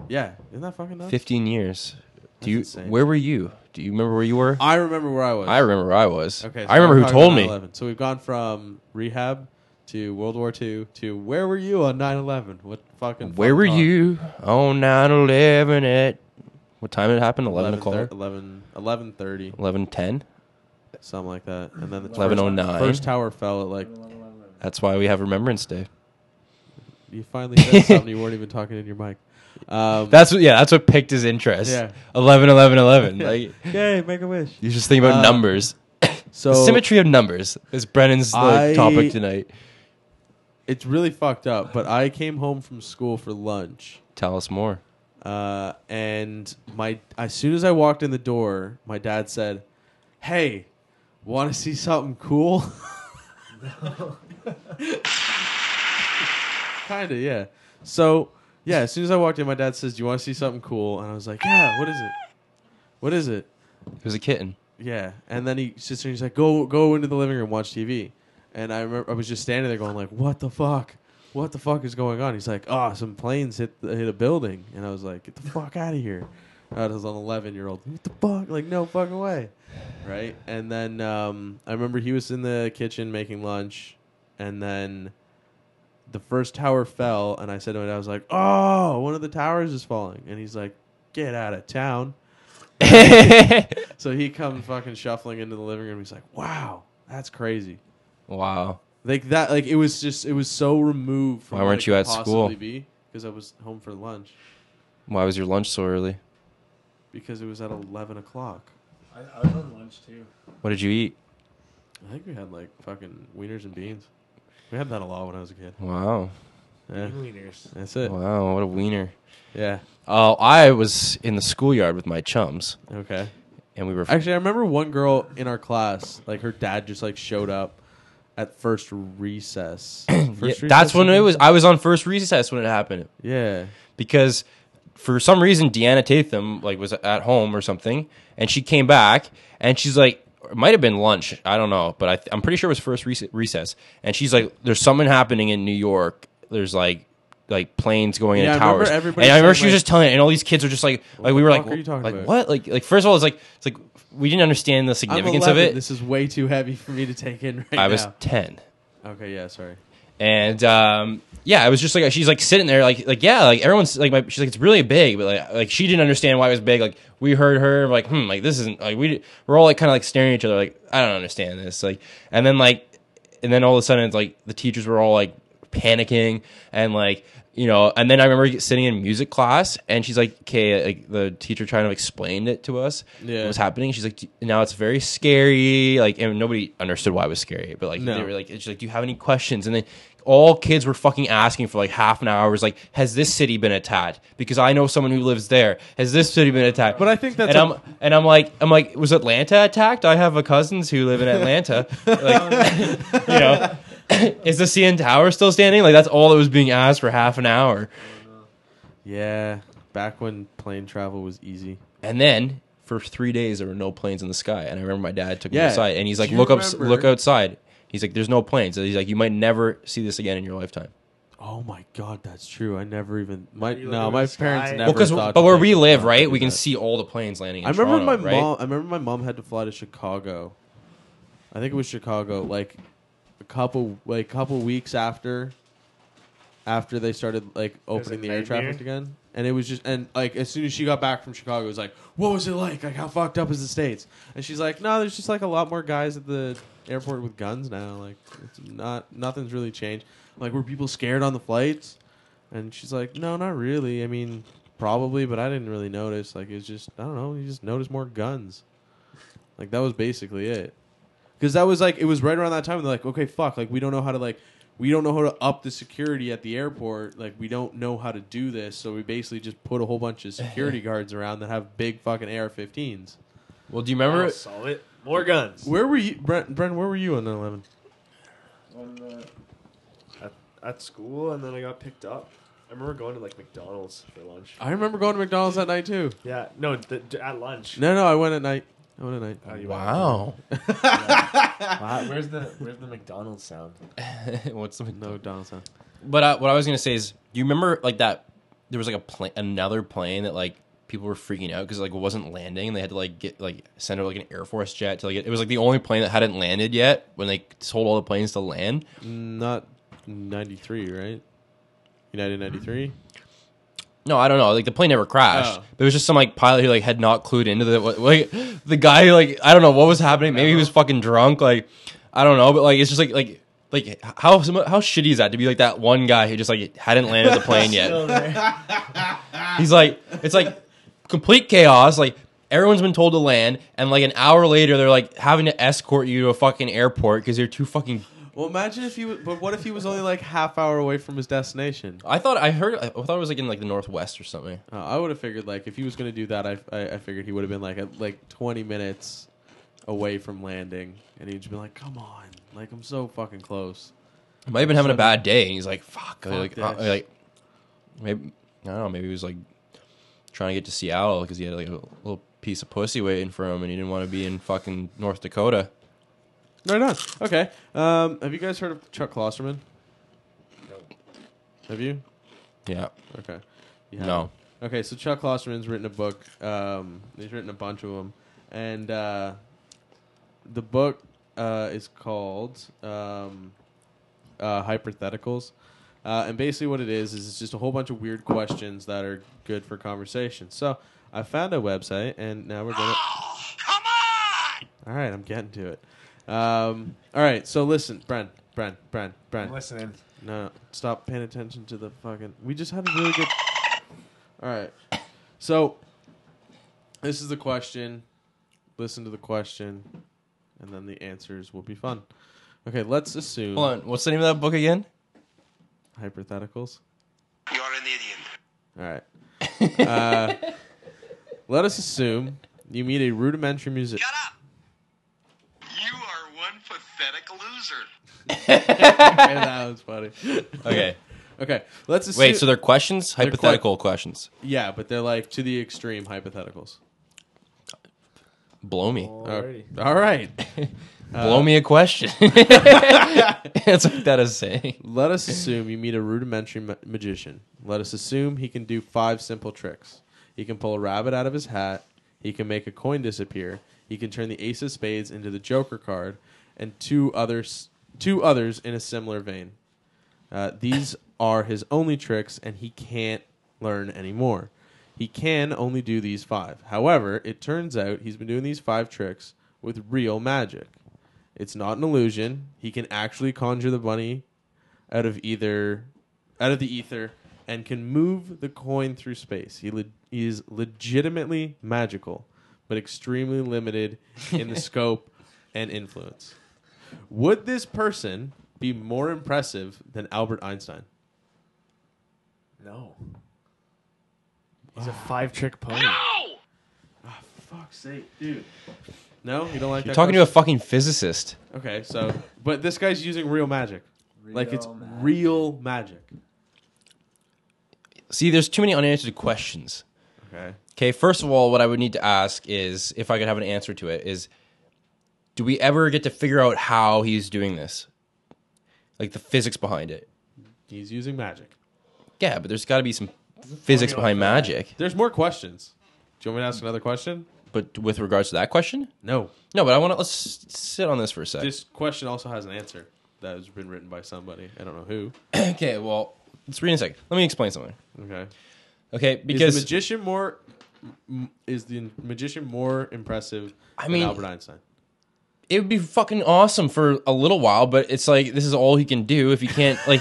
Yeah, isn't that fucking nuts? fifteen years. Do you? insane. Where were you? Do you remember where you were? I remember where I was. I remember where I was. Okay, so I remember who told me. So we've gone from rehab to World War II to where were you on 9/11? What fucking Where fun were talk. you on 9/11 at what time did it happen? 11 o'clock. 11 11:30, 11:10. something like that. And then the 11:09. First tower fell at like That's why we have Remembrance Day. You finally said something you weren't even talking in your mic. Um, That's what. Yeah, that's what picked his interest. Yeah. 11, 11, 11. Like yay, make a wish. you just think about Uh, numbers. So the symmetry of numbers is Brennan's like, I- topic tonight. It's really fucked up. But I came home from school for lunch, Tell us more. uh, and my as soon as I walked in the door, my dad said, "Hey, want to see something cool?" kind of, yeah. So yeah, as soon as I walked in, my dad says, "Do you want to see something cool?" And I was like, "Yeah, what is it? What is it?" It was a kitten. Yeah, and then he sits there and he's like, "Go, go into the living room, watch TV." And I remember I was just standing there going like, "What the fuck? What the fuck is going on?" He's like, "Oh, some planes hit the, hit a building," and I was like, "Get the fuck out of here!" I was an eleven year old. What the fuck? Like, no fucking way, right? And then um, I remember he was in the kitchen making lunch, and then the first tower fell, and I said to him, "I was like, oh, one of the towers is falling," and he's like, "Get out of town." So he comes fucking shuffling into the living room. He's like, "Wow, that's crazy." Wow. Like that, like it was just, it was so removed from. Why what weren't it you could at school? possibly Be because I was home for lunch Why was your lunch so early? because it was at eleven o'clock. I, I was on lunch too. What did you eat? I think we had like fucking wieners and beans. We had that a lot when I was a kid. Wow. Yeah, Wieners. that's it. Wow, what a wiener. Yeah. Oh, I was in the schoolyard with my chums, Okay. and we were. Actually, I remember one girl in our class, like her dad just like showed up at first recess. Yeah, First that's when it was. I was on first recess when it happened Yeah. because for some reason Deanna Tatham like was at home or something, and she came back and she's like, it might have been lunch, I don't know, but I th- I'm pretty sure it was first rec- recess, and she's like, "There's something happening in New York. There's like." Like planes going Yeah, I into remember towers, and I remember she was like- just telling it, and all these kids are just like, like we were like, fuck are you talking like about? what? Like, like first of all, it's like, it's like we didn't understand the significance of it. This is way too heavy for me to take in right now. I was now. ten, Okay, yeah, sorry. and um, yeah, I was just like she's like sitting there, like like yeah, like everyone's like my, she's like it's really big, but like like she didn't understand why it was big. Like we heard her like hmm, like this isn't like we we're all like kind of like staring at each other, like I don't understand this, like and then like and then all of a sudden it's like the teachers were all like panicking and like you know and then i remember sitting in music class and she's like okay like the teacher trying to explain it to us Yeah. what was happening. She's like now it's very scary like and nobody understood why it was scary but like No. they were like she's like do you have any questions? And then all kids were fucking asking for like half an hour was like has this city been attacked? Because i know someone who lives there. Has this city been attacked? But I think that's and a- i'm and i'm like i'm like was atlanta attacked? I have a cousins who live in atlanta. Like you know, is the CN Tower still standing? Like that's all that was being asked for half an hour. Yeah, back when plane travel was easy. And then for three days there were no planes in the sky. And I remember my dad took me Yeah. outside and he's like, Do you look up, remember- look outside. He's like, there's no planes. He's like, you might never see this again in your lifetime. Oh my god, that's true. I never even my You look no, at my the sky. parents Well, never. Well, because thought but to where think we about live, doing right, we can that. see all the planes landing. In I remember Toronto, my right? mom. I remember my mom had to fly to Chicago. I think it was Chicago. Like a couple, like couple weeks after, after they started like opening the air traffic again, and it was just and like as soon as she got back from Chicago, it was like, what was it like? Like how fucked up is the states? And she's like, no, there's just like a lot more guys at the airport with guns now. Like it's not nothing's really changed. Like were people scared on the flights? And she's like, no, not really. I mean, probably, but I didn't really notice. Like, it's just, I don't know, you just notice more guns. Like, that was basically it. Because that was like, it was right around that time. They're like, okay, fuck. Like, we don't know how to, like, we don't know how to up the security at the airport. Like, we don't know how to do this. So we basically just put a whole bunch of security guards around that have big fucking AR 15s. Well, do you remember? That'll solve it. More guns. Where were you, Brent? Brent, where were you on 9 11? When, uh, at, at school, and then I got picked up. I remember going to like McDonald's for lunch. I remember going to McDonald's that night, too. Yeah, no, d- d- at lunch. No, no, I went at night. I went at night. Oh, you Wow. Wow, where's the where's the McDonald's sound? What's the No, Donaldson. But uh, what I was gonna say is, do you remember like that? There was like a plane, another plane that like people were freaking out because like it wasn't landing, and they had to like get like send out like an Air Force jet to like it was like the only plane that hadn't landed yet when they told all the planes to land. Not 93, right? United 93? No, I don't know. Like the plane never crashed. Oh. But it was just some like pilot who like had not clued into the like the guy like I don't know what was happening. Maybe he was uh-huh. fucking drunk. Like I don't know. But like it's just like like like how how shitty is that to be like that one guy who just like hadn't landed the plane yet. He's like, it's like complete chaos. Like everyone's been told to land, and like an hour later, they're like having to escort you to a fucking airport because you're too fucking. Well, imagine if he was, but what if he was only like half hour away from his destination? I thought I heard. I thought it was like in like the northwest or something. Uh, I would have figured like if he was going to do that, I, I, I figured he would have been like at like 20 minutes away from landing, and he'd just been like, "Come on, like I'm so fucking close." He might have been having a bad day, and he's like, "Fuck!" Fuck like, uh, like maybe I don't know. Maybe he was like trying to get to Seattle because he had like a little piece of pussy waiting for him, and he didn't want to be in fucking North Dakota. Right on. Okay. Um, have you guys heard of Chuck Klosterman? No. Have you? Yeah. Okay. You No. Okay, so Chuck Klosterman's written a book. Um, he's written a bunch of them, and uh, the book uh, is called um, uh, Hypotheticals. Uh, and basically, what it is is it's just a whole bunch of weird questions that are good for conversation. So I found a website, and now we're gonna. Come on! All right, I'm getting to it. Um, all right, so listen, Brent, Brent, Brent, Brent. I'm listening. No, no, stop paying attention to the fucking. We just had a really good. All right, so this is the question. Listen to the question, and then the answers will be fun. Okay, let's assume Hold on. What's the name of that book again? hypotheticals. You're an idiot. All right. Uh, let us assume you meet a rudimentary musician. Shut up! You are one pathetic loser. that was funny. Okay. Okay, let's assume. Wait. So they're questions, They're hypothetical questions. yeah, but they're like to the extreme hypotheticals. Blow me. Alrighty. All right. Blow me a question. That's what that is saying. Let us assume you meet a rudimentary ma- magician. Let us assume he can do five simple tricks. He can pull a rabbit out of his hat. He can make a coin disappear. He can turn the ace of spades into the joker card, and two others, two others in a similar vein. Uh, these are his only tricks, and he can't learn anymore. He can only do these five. However, it turns out he's been doing these five tricks with real magic. It's not an illusion. He can actually conjure the bunny out of either out of the ether and can move the coin through space. He, le- he is legitimately magical, but extremely limited in the scope and influence. Would this person be more impressive than Albert Einstein? No. He's a five trick pony. Oh! Fuck's sake, dude. No, you don't like You're that talking to a fucking physicist. Okay, so but this guy's using real magic. like it's Real magic. real magic. See, there's too many unanswered questions. Okay. Okay, first of all, what I would need to ask is if I could have an answer to it is do we ever get to figure out how he's doing this? Like the physics behind it. He's using magic. Yeah, but there's got to be some physics behind magic. There's more questions. Do you want me to ask another question? But with regards to that question? No. No, but I want to let's sit on this for a sec. This question also has an answer that has been written by somebody. I don't know who. okay, well, let's read in a second. Let me explain something. Okay. Okay, is because the magician more is the magician more impressive I than mean- Albert Einstein? It would be fucking awesome for a little while, but it's like this is all he can do if he can't like.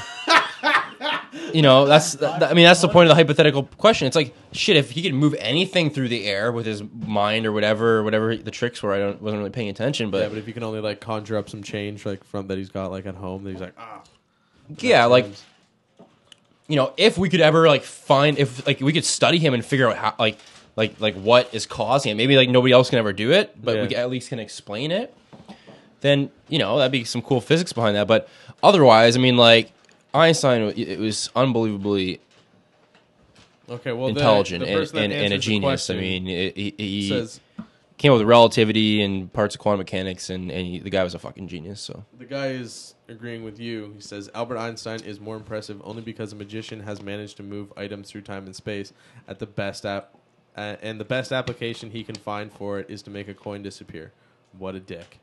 you know, that's that, I mean that's the point of the hypothetical question. It's like shit if he could move anything through the air with his mind or whatever, whatever the tricks were. I don't wasn't really paying attention, but yeah, but if you can only like conjure up some change like from that he's got like at home, then he's like ah. yeah, like you know, if we could ever like find if like we could study him and figure out how like like like what is causing it. Maybe like nobody else can ever do it, but Yeah. we at least can explain it. Then you know that'd be some cool physics behind that. But otherwise, I mean, like Einstein, it was unbelievably Okay, well intelligent the and, and, and a genius. I mean, it, he, he says came up with relativity and parts of quantum mechanics, and, and he, the guy was a fucking genius. So The guy is agreeing with you. He says Albert Einstein is more impressive only because a magician has managed to move items through time and space at the best app, uh, and the best application he can find for it is to make a coin disappear. What a dick.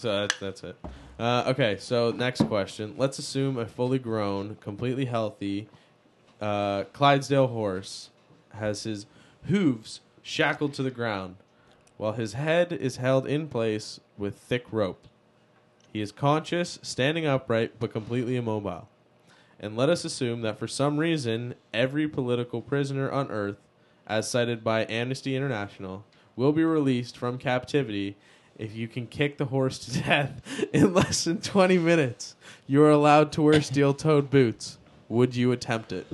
So that's, that's it. Uh, okay, so next question. Let's assume a fully grown, completely healthy uh, Clydesdale horse has his hooves shackled to the ground, while his head is held in place with thick rope. He is conscious, standing upright, but completely immobile. And let us assume that for some reason, every political prisoner on Earth, as cited by Amnesty International, will be released from captivity if you can kick the horse to death in less than 20 minutes. You are allowed to wear steel toed boots. Would you attempt it?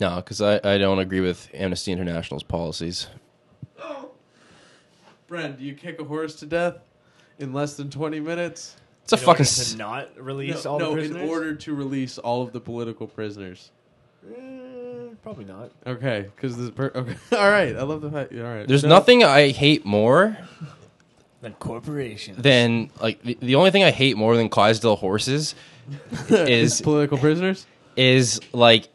no, because I, I don't agree with Amnesty International's policies. Bren, do you kick a horse to death in less than 20 minutes? It's a In fucking order s- to not release no, all no the in order to release all of the political prisoners. Eh, probably not. Okay, because this. Per- okay, all right. I love the fact. All right. There's So- nothing I hate more Then corporations. than like the, the only thing I hate more than Clydesdale horses is political prisoners. is like It's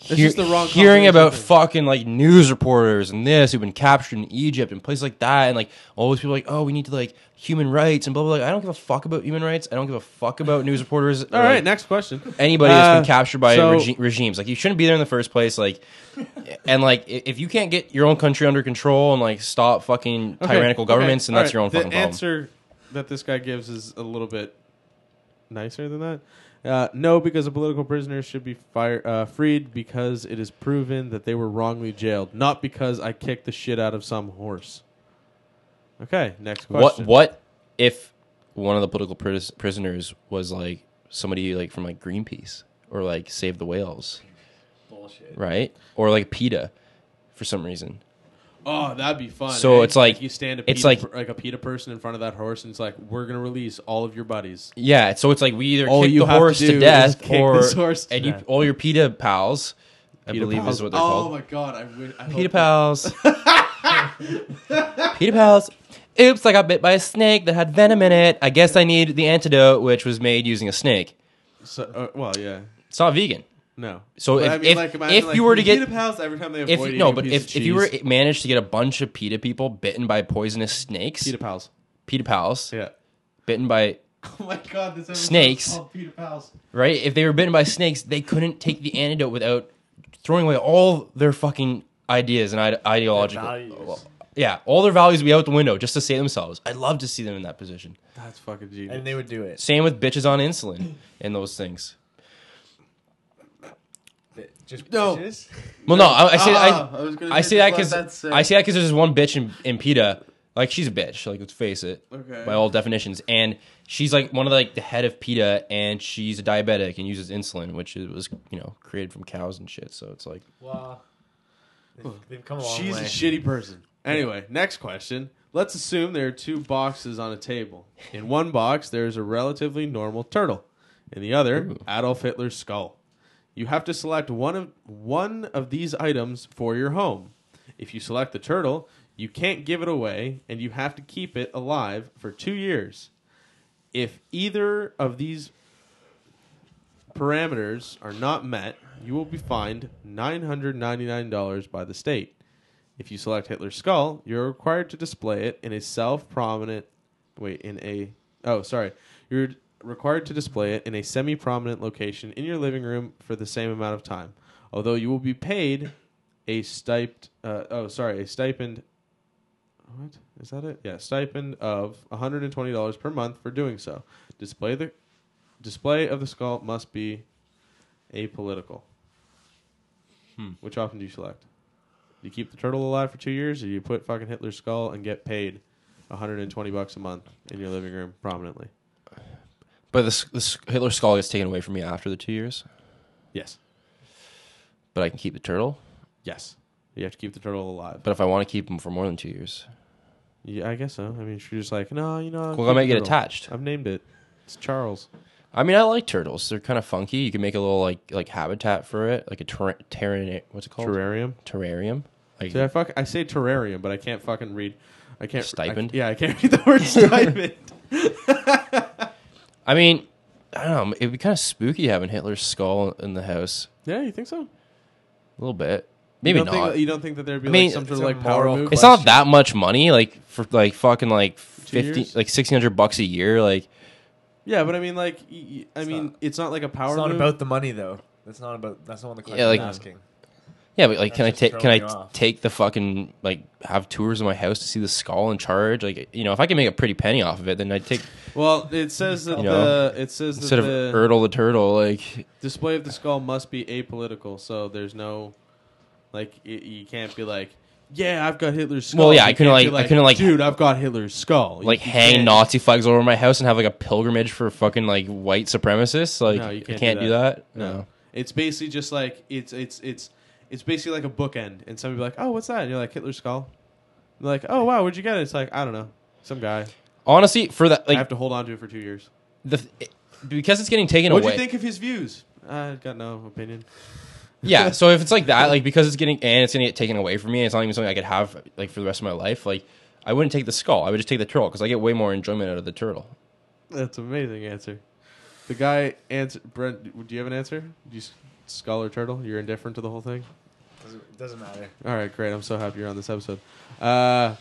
hear- just the wrong hearing about fucking like news reporters and this who've been captured in Egypt and places like that and like all these people like oh we need to like human rights and blah blah. blah. I don't give a fuck about human rights. I don't give a fuck about news reporters. All right. Next question. anybody that's been uh, captured by so- regi- regimes. Like you shouldn't be there in the first place. Like, and like if you can't get your own country under control and like stop fucking Okay, tyrannical governments, then all that's right. your own the fucking problem. answer that this guy gives is a little bit nicer than that. Uh, no, because a political prisoner should be fire, uh, freed because it is proven that they were wrongly jailed, not because I kicked the shit out of some horse. Okay, next What question. what if one of the political pris- prisoners was like somebody like from like Greenpeace or like Save the Whales, Bullshit. right? Or like PETA for some reason. Oh, that'd be fun. So eh? it's like- you stand a it's PETA like- like a PETA person in front of that horse, and it's like we're gonna release all of your buddies. Yeah, so it's like we either All kick the have to horse to, death or horse and you all your PETA pals, I believe pals. is what they're oh called. Oh my god, I, would, I PETA pals. PETA pals. Oops, I got bit by a snake that had venom in it. I guess I need the antidote, which was made using a snake. So, uh, well, yeah, It's not vegan. No. So But if- I mean, if- like, imagine, if like, you were to get- PETA pals every time they If avoid no, eating a but piece if, of if you were cheese. managed to get a bunch of PETA people bitten by poisonous snakes, PETA pals, PETA pals, yeah. bitten by Oh my god, this episode Snakes. is called PETA Pals. right? If they were bitten by snakes, they couldn't take the antidote without throwing away all their fucking ideas and ide- ideological. values. Yeah, all their values would be out the window just to save themselves. I'd love to see them in that position. That's fucking genius. And they would do it. Same with bitches on insulin and those things. Just No. bitches? Well, no, I, I say Ah, I, I gonna I say say that just because let that sit. I say that because there's this one bitch in, in PETA. Like she's a bitch. Like let's face it. Okay. By all definitions, and she's like one of the, like the head of PETA, and she's a diabetic and uses insulin, which is, was you know created from cows and shit. So it's like Wow. They've, they've come a long She's way. a shitty person. Anyway, next question. Let's assume there are two boxes on a table. In one box, there's a relatively normal turtle. In the other, Adolf Hitler's skull. You have to select one of one of these items for your home. If you select the turtle, you can't give it away, and you have to keep it alive for two years. If either of these parameters are not met, you will be fined $999 by the state. If you select Hitler's skull, you're required to display it in a self-prominent wait, in a oh, sorry. You're required to display it in a semi-prominent location in your living room for the same amount of time. Although you will be paid a stipend uh, oh, sorry, a stipend what? Is that it? Yeah, stipend of $120 per month for doing so. Display the display of the skull must be apolitical. Hmm. Which option do you select? Do you keep the turtle alive for two years, or do you put fucking Hitler's skull and get paid 120 bucks a month in your living room prominently? But this, this Hitler skull gets taken away from me after the two years. Yes. But I can keep the turtle. Yes. You have to keep the turtle alive. But if I want to keep him for more than two years, Yeah, I guess so. I mean, she's just like, no, you know. I'll well, keep I might the get turtle. attached. I've named it. It's Charles. I mean, I like turtles. They're kind of funky. You can make a little like like habitat for it, like a ter- terran- What's it called? Terrarium. Terrarium. Like, I fuck. I say terrarium, but I can't fucking read. I can't. Stipend? I, yeah, I can't read the word stipend. I mean, I don't know. It'd be kind of spooky having Hitler's skull in the house. yeah, you think so? A little bit. Maybe you don't not. Think, you don't think that there'd be I mean, like some sort of like power moral move? it's not that much money, like for like fucking like fifty, like sixteen hundred bucks a year. Like, Yeah, but I mean, like, I It's mean, not- it's not like a power It's not move. about the money though. That's not about. That's not what the question Yeah, like- I'm asking. Yeah, but like, can I take can I off. take the fucking like have tours of my house to see the skull and charge? Like, you know, if I can make a pretty penny off of it, then I would take well, it says that You know, the it says that instead of the Erdl the turtle. Like, display of the skull must be apolitical. So there's no, like, y- you can't be like, yeah, I've got Hitler's skull. Well, yeah, You I couldn't, can't like- I couldn't, like- dude, I've got Hitler's skull. like You hang can't- Nazi flags over my house and have like a pilgrimage for fucking like white supremacists. Like, No, you I can't can't do do that. that. No. It's basically just like it's it's it's it's basically like a bookend, and somebody be like, "Oh, what's that?" And you're like, "Hitler's skull." They're like, "Oh, wow, where'd you get it?" It's like, I don't know, some guy. Honestly, for that, I have to hold on to it for two years. the it- because it's getting taken What'd away. What do you think of his views? I got no opinion. Yeah, so if it's like that, like because it's getting and it's gonna get taken away from me, and it's not even something I could have like for the rest of my life. Like I wouldn't take the skull; I would just take the turtle because I get way more enjoyment out of the turtle. That's an amazing answer. The guy answer Brent. Do you have an answer? Do you skull or turtle? You're indifferent to the whole thing. Doesn't, doesn't matter. All right, great. I'm so happy you're on this episode. Uh,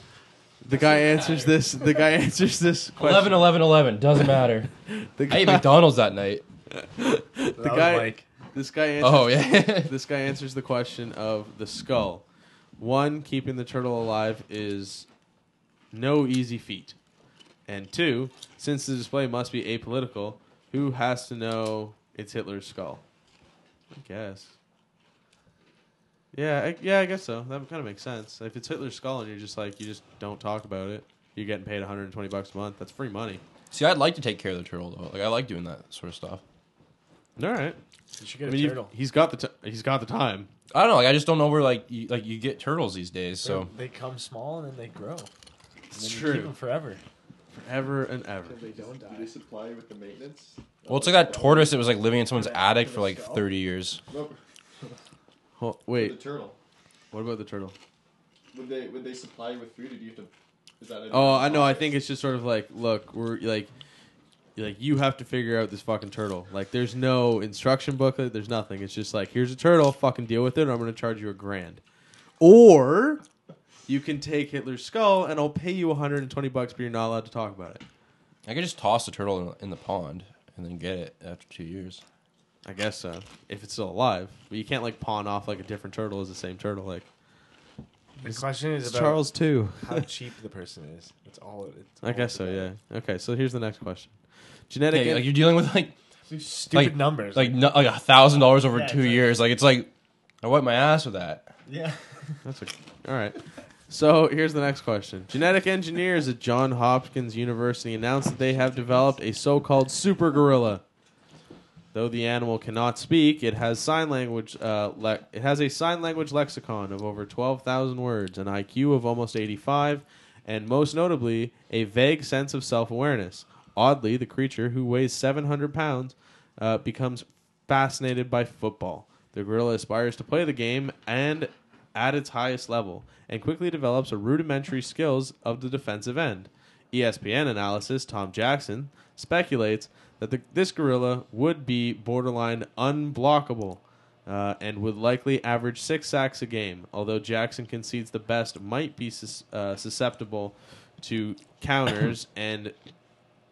the guy answers this. The guy answers this question. 11, 11, 11. Doesn't matter. The I ate McDonald's that night. the That guy. Mike. This guy answers. Oh yeah. this guy answers the question of the skull. One, keeping the turtle alive is no easy feat. And two, since the display must be apolitical, who has to know it's Hitler's skull? I guess. Yeah, I, yeah, I guess so. That kind of makes sense. If it's Hitler's skull and you're just like you just don't talk about it, you're getting paid 120 bucks a month. That's free money. See, I'd like to take care of the turtle though. Like I like doing that sort of stuff. All right. You should I get mean, a you've- turtle. he's got the t- he's got the time. I don't know. Like I just don't know where like you, like you get turtles these days. So they come small and then they grow. And It's then You true. keep them forever. Forever and ever. They don't die. Do they supply you with the maintenance? well, it's like that tortoise that was like living in someone's attic for like thirty years. Nope. Ho- The wait, turtle. what about the turtle? Would they would they supply you with food? Or do you have to? Is that? in Oh, I know. I think it's just sort of like, look, we're like, like you have to figure out this fucking turtle. Like, there's no instruction booklet. There's nothing. It's just like, here's a turtle. Fucking deal with it. Or I'm going to charge you a grand. Or you can take Hitler's skull, and I'll pay you 120 bucks, but you're not allowed to talk about it. I could just toss the turtle in, in the pond and then get it after two years. I guess so. If it's still alive, but you can't like pawn off like a different turtle as the same turtle. Like The question is it's about Charles too. how cheap the person is. That's all. It, it's I all guess it's so. about. Yeah. Okay. So here's the next question. Genetic. Yeah, like you're dealing with like These Stupid Like- numbers. like no, like a thousand dollars over Yeah, two it's like- years. Like it's like I wipe my ass with that. yeah. That's a, all right. So here's the next question. Genetic engineers at Johns Hopkins University announced that they have developed a so-called super gorilla. Though the animal cannot speak, it has sign language. Uh, le- it has a sign language lexicon of over twelve thousand words, an IQ of almost eighty-five, and most notably, a vague sense of self-awareness. Oddly, the creature, who weighs seven hundred pounds, uh, becomes fascinated by football. The gorilla aspires to play the game and at its highest level, and quickly develops a rudimentary skills of the defensive end. ESPN analysis Tom Jackson speculates that the, this gorilla would be borderline unblockable uh, and would likely average six sacks a game, although Jackson concedes the best might be sus- uh, susceptible to counters and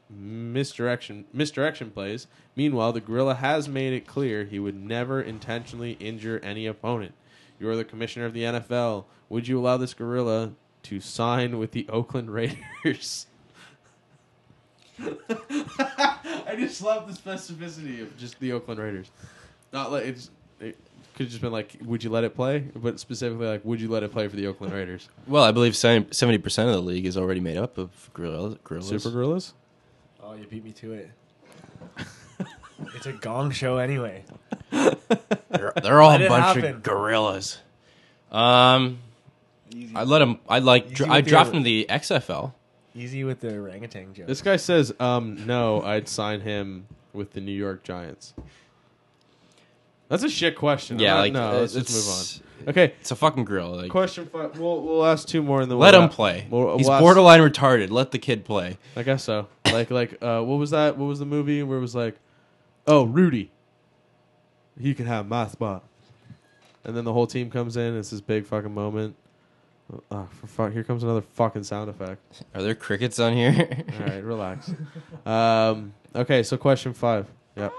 misdirection misdirection plays. Meanwhile, the gorilla has made it clear he would never intentionally injure any opponent. You're the commissioner of the NFL. Would you allow this gorilla to sign with the Oakland Raiders? I just love the specificity of just the Oakland Raiders. Not like it's it could have just been like, would you let it play? But specifically like, would you let it play for the Oakland Raiders? Well, I believe seventy percent of the league is already made up of gorillas. gorillas. Super gorillas? Oh, you beat me to it. it's a gong show anyway. They're, they're all Let a bunch happen. of gorillas. Um, I let them. I like. Easy Dra- with I your- drafted in the XFL. Easy with the orangutan joke. This guy says, um, no, I'd sign him with the New York Giants. That's a shit question. Yeah, I'm not- like no, let's just move on. Okay, It's a fucking gorilla. Like, question five. We'll we'll ask two more and then let we'll him wrap- play. We'll, He's we'll ask- borderline retarded. Let the kid play. I guess so. Like like uh, what was that? What was the movie where it was like, oh Rudy, he can have my spot, and then the whole team comes in. It's this big fucking moment. Oh, for fuck! Here comes another fucking sound effect. Are there crickets on here? All right, relax. Um, okay, so question five. Yep.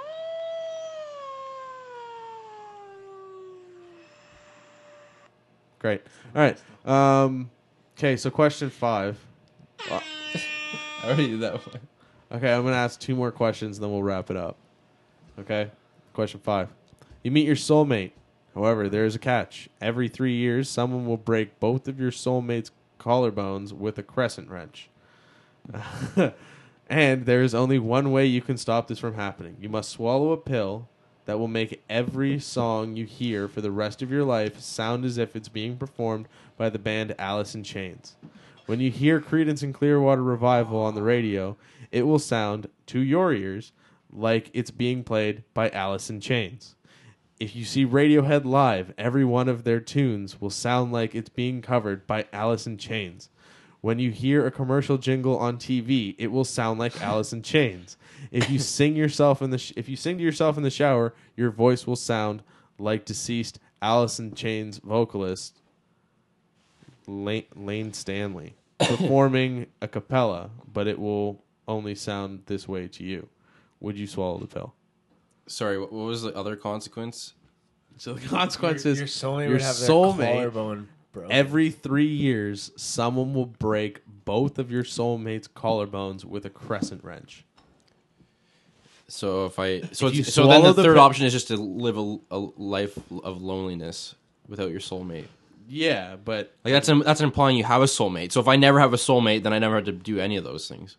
Great. All right. Um, okay, so question five. I already did that one. Okay, I'm going to ask two more questions and then we'll wrap it up. Okay? Question five. You meet your soulmate. However, there is a catch. Every three years, someone will break both of your soulmate's collarbones with a crescent wrench. and there is only one way you can stop this from happening. You must swallow a pill that will make every song you hear for the rest of your life sound as if it's being performed by the band Alice in Chains. When you hear Creedence and Clearwater Revival on the radio, it will sound to your ears like it's being played by Alice in Chains. If you see Radiohead live, every one of their tunes will sound like it's being covered by Alice in Chains. When you hear a commercial jingle on TV, it will sound like Alice in Chains. If you sing yourself in the sh- if you sing to yourself in the shower, your voice will sound like deceased Alice in Chains vocalist Layne, Layne Stanley performing a cappella, but it will only sound this way to you. Would you swallow the pill? Sorry, what, what was the other consequence? So the consequence your, is your soulmate your would have their collarbone broken. every three years, someone will break both of your soulmate's collarbones with a crescent wrench. So if I so If you so then the the third pill- option is just to live a, a life of loneliness without your soulmate. Yeah, but Like that's im- that's implying you have a soulmate. So if I never have a soulmate, then I never have to do any of those things.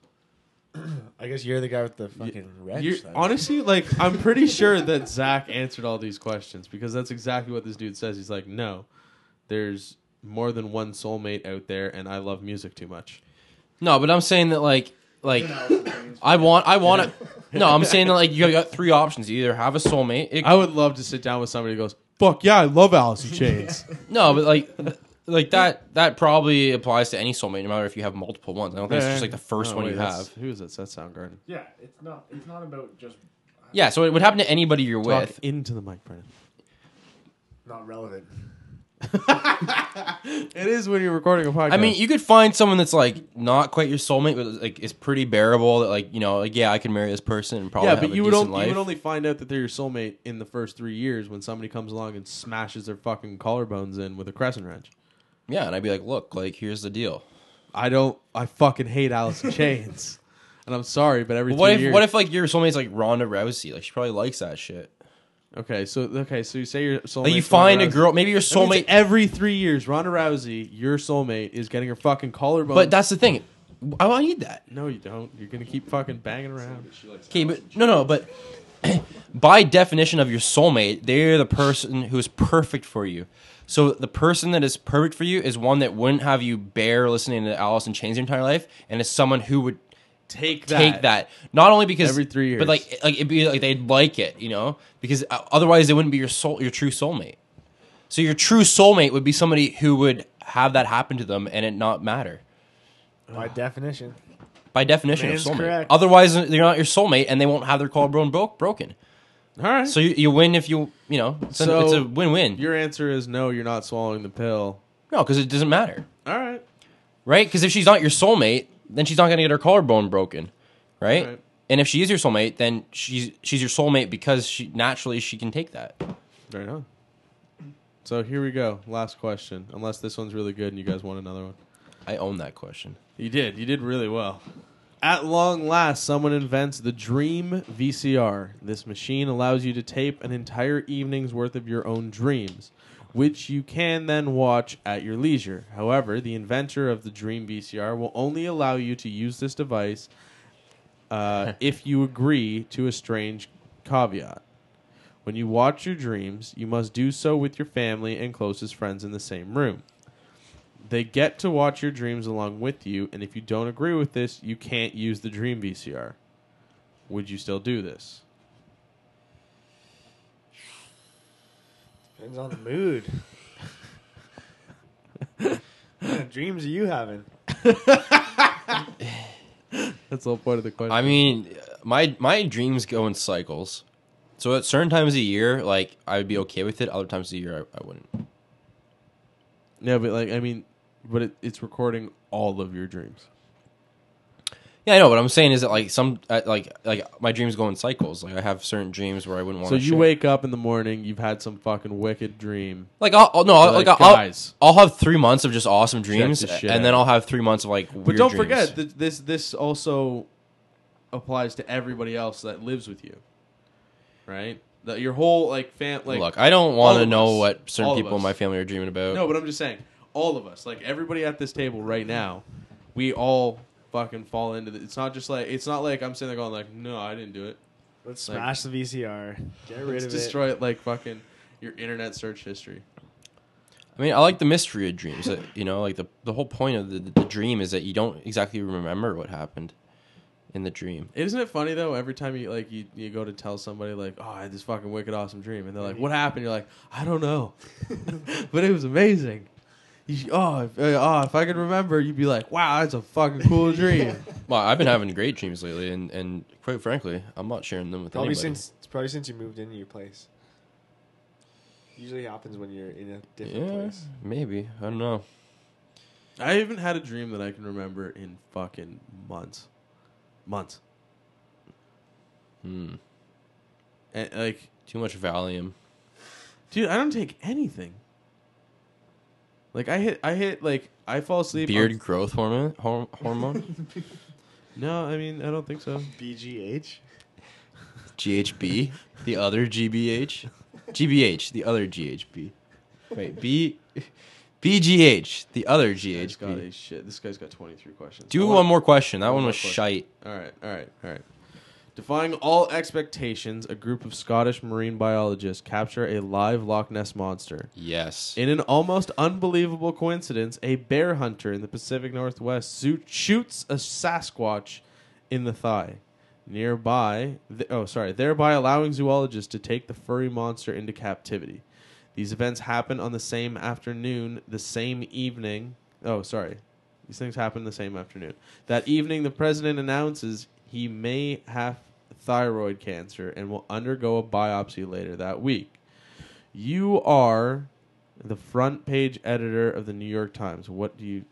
I guess you're the guy with the fucking wrench. you're, then. honestly, like, I'm pretty sure that Zak answered all these questions because that's exactly what this dude says. He's like, no, there's more than one soulmate out there, and I love music too much. No, but I'm saying that like like I want I want to. No, I'm saying that like you got three options. You either have a soulmate. It, I would love to sit down with somebody who goes, fuck yeah, I love Alice in Chains. no, but like like that that probably applies to any soulmate, no matter if you have multiple ones. I don't think it's just like the first oh, one wait, you have. Who is it? That's Soundgarden. yeah, it's not. It's not about just Yeah, so it would happen to anybody you're Talk with. into the mic, Brennan. not relevant. It is when you're recording a podcast. I mean, you could find someone that's like not quite your soulmate, but like is pretty bearable. That like you know, like yeah, I can marry this person and probably yeah, have but a you would, only, life. you would only find out that they're your soulmate in the first three years when somebody comes along and smashes their fucking collarbones in with a crescent wrench. Yeah, and I'd be like, look, like here's the deal. I don't. I fucking hate Alice in Chains, and I'm sorry, but every But what three if years. what if like your soulmate's like Ronda Rousey? Like she probably likes that shit. Okay, so okay, so you say your soulmate. Like you find a girl, maybe your soulmate. every three years. Ronda Rousey, your soulmate, is getting her fucking collarbone. But that's the thing. I I need that. no, you don't. You're gonna keep fucking banging around. Okay, but no, no, but by definition of your soulmate, they're the person who is perfect for you. So the person that is perfect for you is one that wouldn't have you bear listening to Alice in Chains your entire life, and is someone who would Take that. take that. Not only because Every three years. but like like it'd be like they'd like it, you know, because uh, otherwise they wouldn't be your soul, your true soulmate. So your true soulmate would be somebody who would have that happen to them and it not matter. By definition. By definition, of soulmate. correct. Otherwise, they're not your soulmate, and they won't have their collarbone broke broken. All right. So you, you win if you you know it's, So, a, it's a win win. your answer is no. You're not swallowing the pill. No, because it doesn't matter, All right. right? Because if she's not your soulmate, then she's not going to get her collarbone broken, right? Right. And if she is your soulmate, then she's she's your soulmate because she naturally she can take that. Right on. So here we go. Last question. Unless this one's really good and you guys want another one. I own that question. You did. You did really well. At long last, someone invents the Dream VCR. This machine allows you to tape an entire evening's worth of your own dreams, which you can then watch at your leisure. However, the inventor of the Dream VCR will only allow you to use this device uh, if you agree to a strange caveat. When you watch your dreams, you must do so with your family and closest friends in the same room. They get to watch your dreams along with you, and if you don't agree with this, you can't use the Dream VCR. Would you still do this? Depends on the mood. what kind of dreams are you having? That's the whole point of the question. I mean, my my dreams go in cycles. So at certain times of the year, like I would be okay with it. Other times of the year, I, I wouldn't. yeah, but like, I mean, but it, it's recording all of your dreams. Yeah, I know. What I'm saying is that like some uh, like like my dreams go in cycles. Like I have certain dreams where I wouldn't want. To. So to you wake up in the morning, you've had some fucking wicked dream. like I'll, I'll- no I'll, Like, like, I'll, guys. I'll have three months of just awesome dreams, and then. I'll have three months of like. But don't forget that this this also applies to everybody else that lives with you, right? That your whole like fam like Look, I don't want to know us. what certain people in my family are dreaming about. No, but I'm just saying, all of us, like everybody at this table right now, we all fucking fall into it. It's not just like it's not like I'm sitting there going like, no, I didn't do it. Let's Like- smash the VCR. Get rid Let's of destroy it. like fucking your internet search history. I mean, I like the mystery of dreams. that, you know, like the the whole point of the, the dream is that you don't exactly remember what happened in the dream. Isn't it funny though? Every time you like you, you go to tell somebody like, oh, I had this fucking wicked awesome dream, and they're like, what happened? You're like, I don't know, but it was amazing. You oh, if, uh, oh, if I could remember, you'd be like, wow, that's a fucking cool dream. Well, I've been having great dreams lately, and, and quite frankly, I'm not sharing them with Probably anybody. since it's probably since you moved into your place. Usually happens when you're in a different yeah, place. maybe I don't know. I haven't had a dream that I can remember in fucking months, months. Hmm. And, like, Too much Valium. dude, I don't take anything. Like I hit, I hit, like I fall asleep. Beard on- growth hormone. Hor- hormone. no, I mean I don't think so. BGH. GHB. The other GBH. GBH. The other GHB. Wait. B. BGH. The other This got a GHB. shit. This guy's got twenty three questions. Do I one want- more question. That one one was question. shite. All right, all right, all right. Defying all expectations, a group of Scottish marine biologists capture a live Loch Ness monster. Yes. In an almost unbelievable coincidence, a bear hunter in the Pacific Northwest shoots a Sasquatch in the thigh. Nearby, th- oh sorry, thereby allowing zoologists to take the furry monster into captivity. These events happen on the same afternoon, the same evening. Oh, sorry. These things happen the same afternoon. That evening, the president announces he may have thyroid cancer and will undergo a biopsy later that week. You are the front page editor of the New York Times. What do you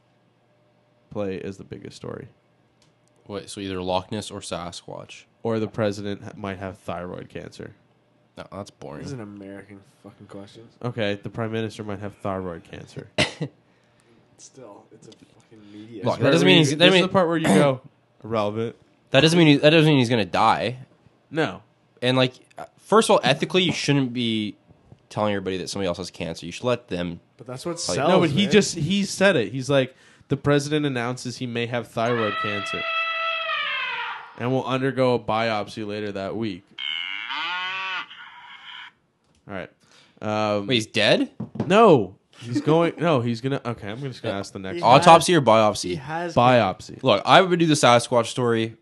play as the biggest story? Wait, so either Loch Ness or Sasquatch. Or the president ha- might have thyroid cancer. No, that's boring. This is an American fucking question. Okay, the prime minister might have thyroid cancer. Still, it's a fucking media. Look, This that is doesn't mean he's- that This is mean- the part where you go irrelevant. That doesn't mean he, that doesn't mean he's gonna die. No, And like, first of all, ethically, you shouldn't be telling everybody that somebody else has cancer. You should let them. but that's what Like- sells. no, but he man. just he said it. He's like the president announces he may have thyroid cancer, and will undergo a biopsy later that week. All right. Um, Wait, he's dead? no, he's going. No, he's gonna. Okay, I'm just gonna ask the next He one. Autopsy or he biopsy? has biopsy. Look, I would do the Sasquatch story,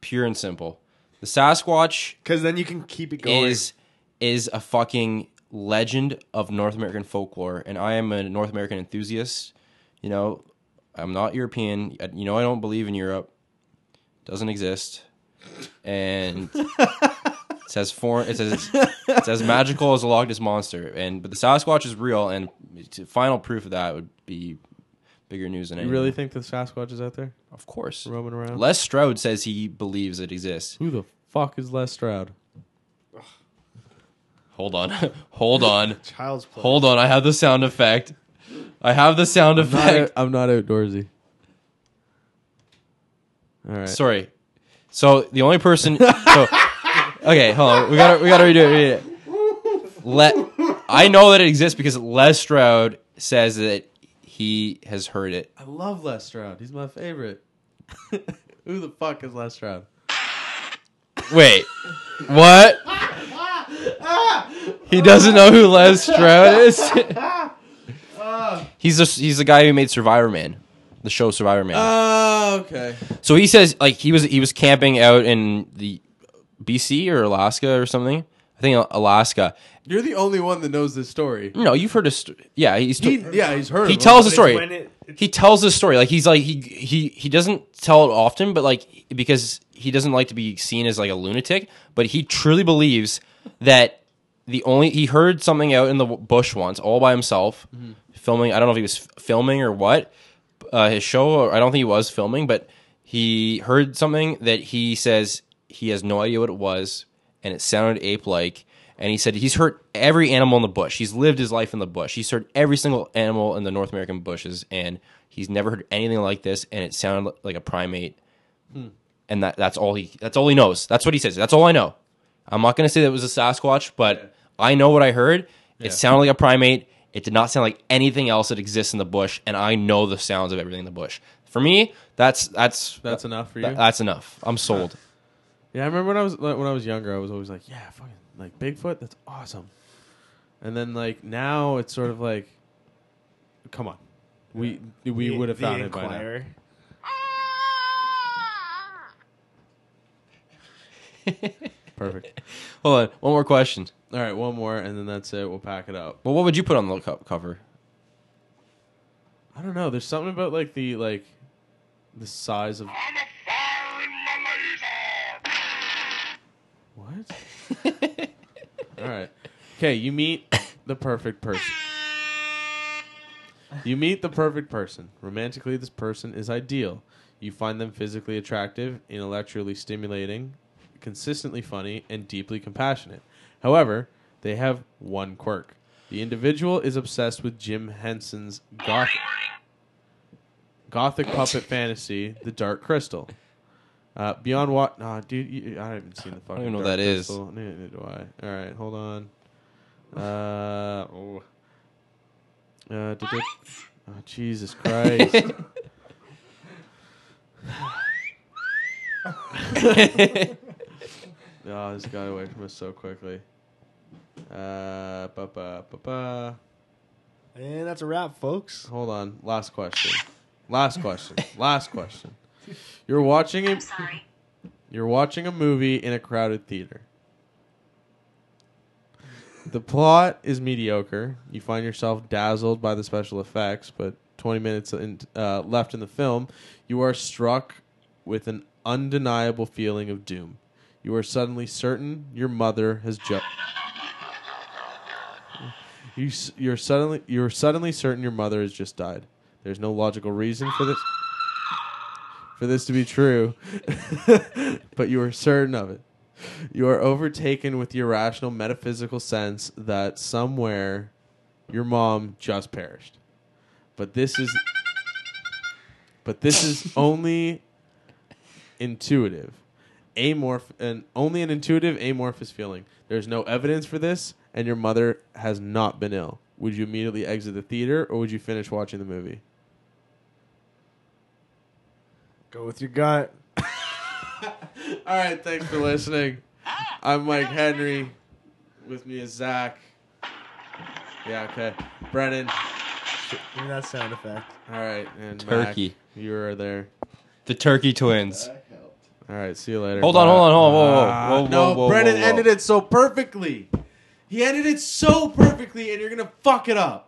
pure and simple. The Sasquatch because then you can keep it going. is is a fucking legend of North American folklore, and I am a North American enthusiast. You know, I'm not European. You know, I don't believe in Europe. Doesn't exist, and it's as foreign. It's as it's as magical as a Loch Ness monster. And but the Sasquatch is real, and final proof of that would be bigger news than You anything. really think the Sasquatch is out there Of course. roaming around? Les Stroud says he believes it exists. Who the fuck is Les Stroud? Hold on. Hold on. Child's play. Hold on. I have the sound effect. I have the sound I'm not, effect. I'm not outdoorsy. All right. Sorry. So the only person. So, okay, hold on. We gotta we gotta redo it. Redo it. Let I know that it exists because Les Stroud says that he has heard it. I love Les Stroud. He's my favorite. Who the fuck is Les Stroud? Wait, what? He doesn't know who Les Stroud is. he's the he's the guy who made Survivorman, the show Survivorman. Oh, okay. So he says like he was he was camping out in the BC or Alaska or something. I think Alaska. You're the only one that knows this story. No, you've heard a st- yeah. He's He, yeah, he's heard. he of him. tells the story. when it- he tells the story like he's like he he he doesn't tell it often, but like because he doesn't like to be seen as like a lunatic. But he truly believes that the only he heard something out in the w- bush once, all by himself, filming. I don't know if he was f- filming or what uh, his show. Or I don't think he was filming, but he heard something that he says he has no idea what it was, and it sounded ape like. And he said he's heard every animal in the bush. He's lived his life in the bush. He's heard every single animal in the North American bushes, and he's never heard anything like this. And it sounded like a primate. Hmm. And that, that's all he that's all he knows. That's what he says. That's all I know. I'm not gonna say that it was a Sasquatch, but I know what I heard. It sounded like a primate. It did not sound like anything else that exists in the bush, and I know the sounds of everything in the bush. For me, that's that's That's enough for you. that- that's enough. I'm sold. Yeah, I remember when I was like, when I was younger, I was always like, yeah, fucking like Bigfoot. That's awesome. And then like now, it's sort of like, come on, we we would have the found it by now. Perfect. Hold on, one more question. All right, one more, and then that's it. We'll pack it up. Well, what would you put on the co- cover? I don't know. There's something about like the like the size of what? All right. Okay, you meet the perfect person. You meet the perfect person. Romantically, this person is ideal. You find them physically attractive, intellectually stimulating, consistently funny, and deeply compassionate. However, they have one quirk. The individual is obsessed with Jim Henson's goth- gothic puppet fantasy, The Dark Crystal. Uh, beyond what? Nah, dude, you, I haven't seen the fucking. I don't even know what Dark that is. Crystal. Neither, neither do I. All right, hold on. Uh, oh. Uh, did it- oh, Jesus Christ. oh, this got away from us so quickly. Uh, ba ba ba ba. And that's a wrap, folks. Hold on. Last question. Last question. Last question. You're watching a Sorry. you're watching a movie in a crowded theater. The plot is mediocre. You find yourself dazzled by the special effects, but 20 minutes in, uh, left in the film, you are struck with an undeniable feeling of doom. You are suddenly certain your mother has just You you're suddenly you're suddenly certain your mother has just died. There's no logical reason for this for this to be true, but you are certain of it. You are overtaken with the irrational metaphysical sense that somewhere your mom just perished. But this is but this is only intuitive. Amorph and only an intuitive amorphous feeling. There's no evidence for this and your mother has not been ill. Would you immediately exit the theater or would you finish watching the movie? Go with your gut. All right, thanks for listening. I'm Mike Henry. With me is Zak. Yeah, okay. Brennan. Give me that sound effect. All right, and Turkey. Mac, you are there. The Turkey Twins. All right, see you later. Hold on, hold on, hold on, whoa, whoa, Ah, whoa, whoa, no, whoa, Brennan whoa, whoa. ended it so perfectly. He ended it so perfectly, and you're gonna fuck it up.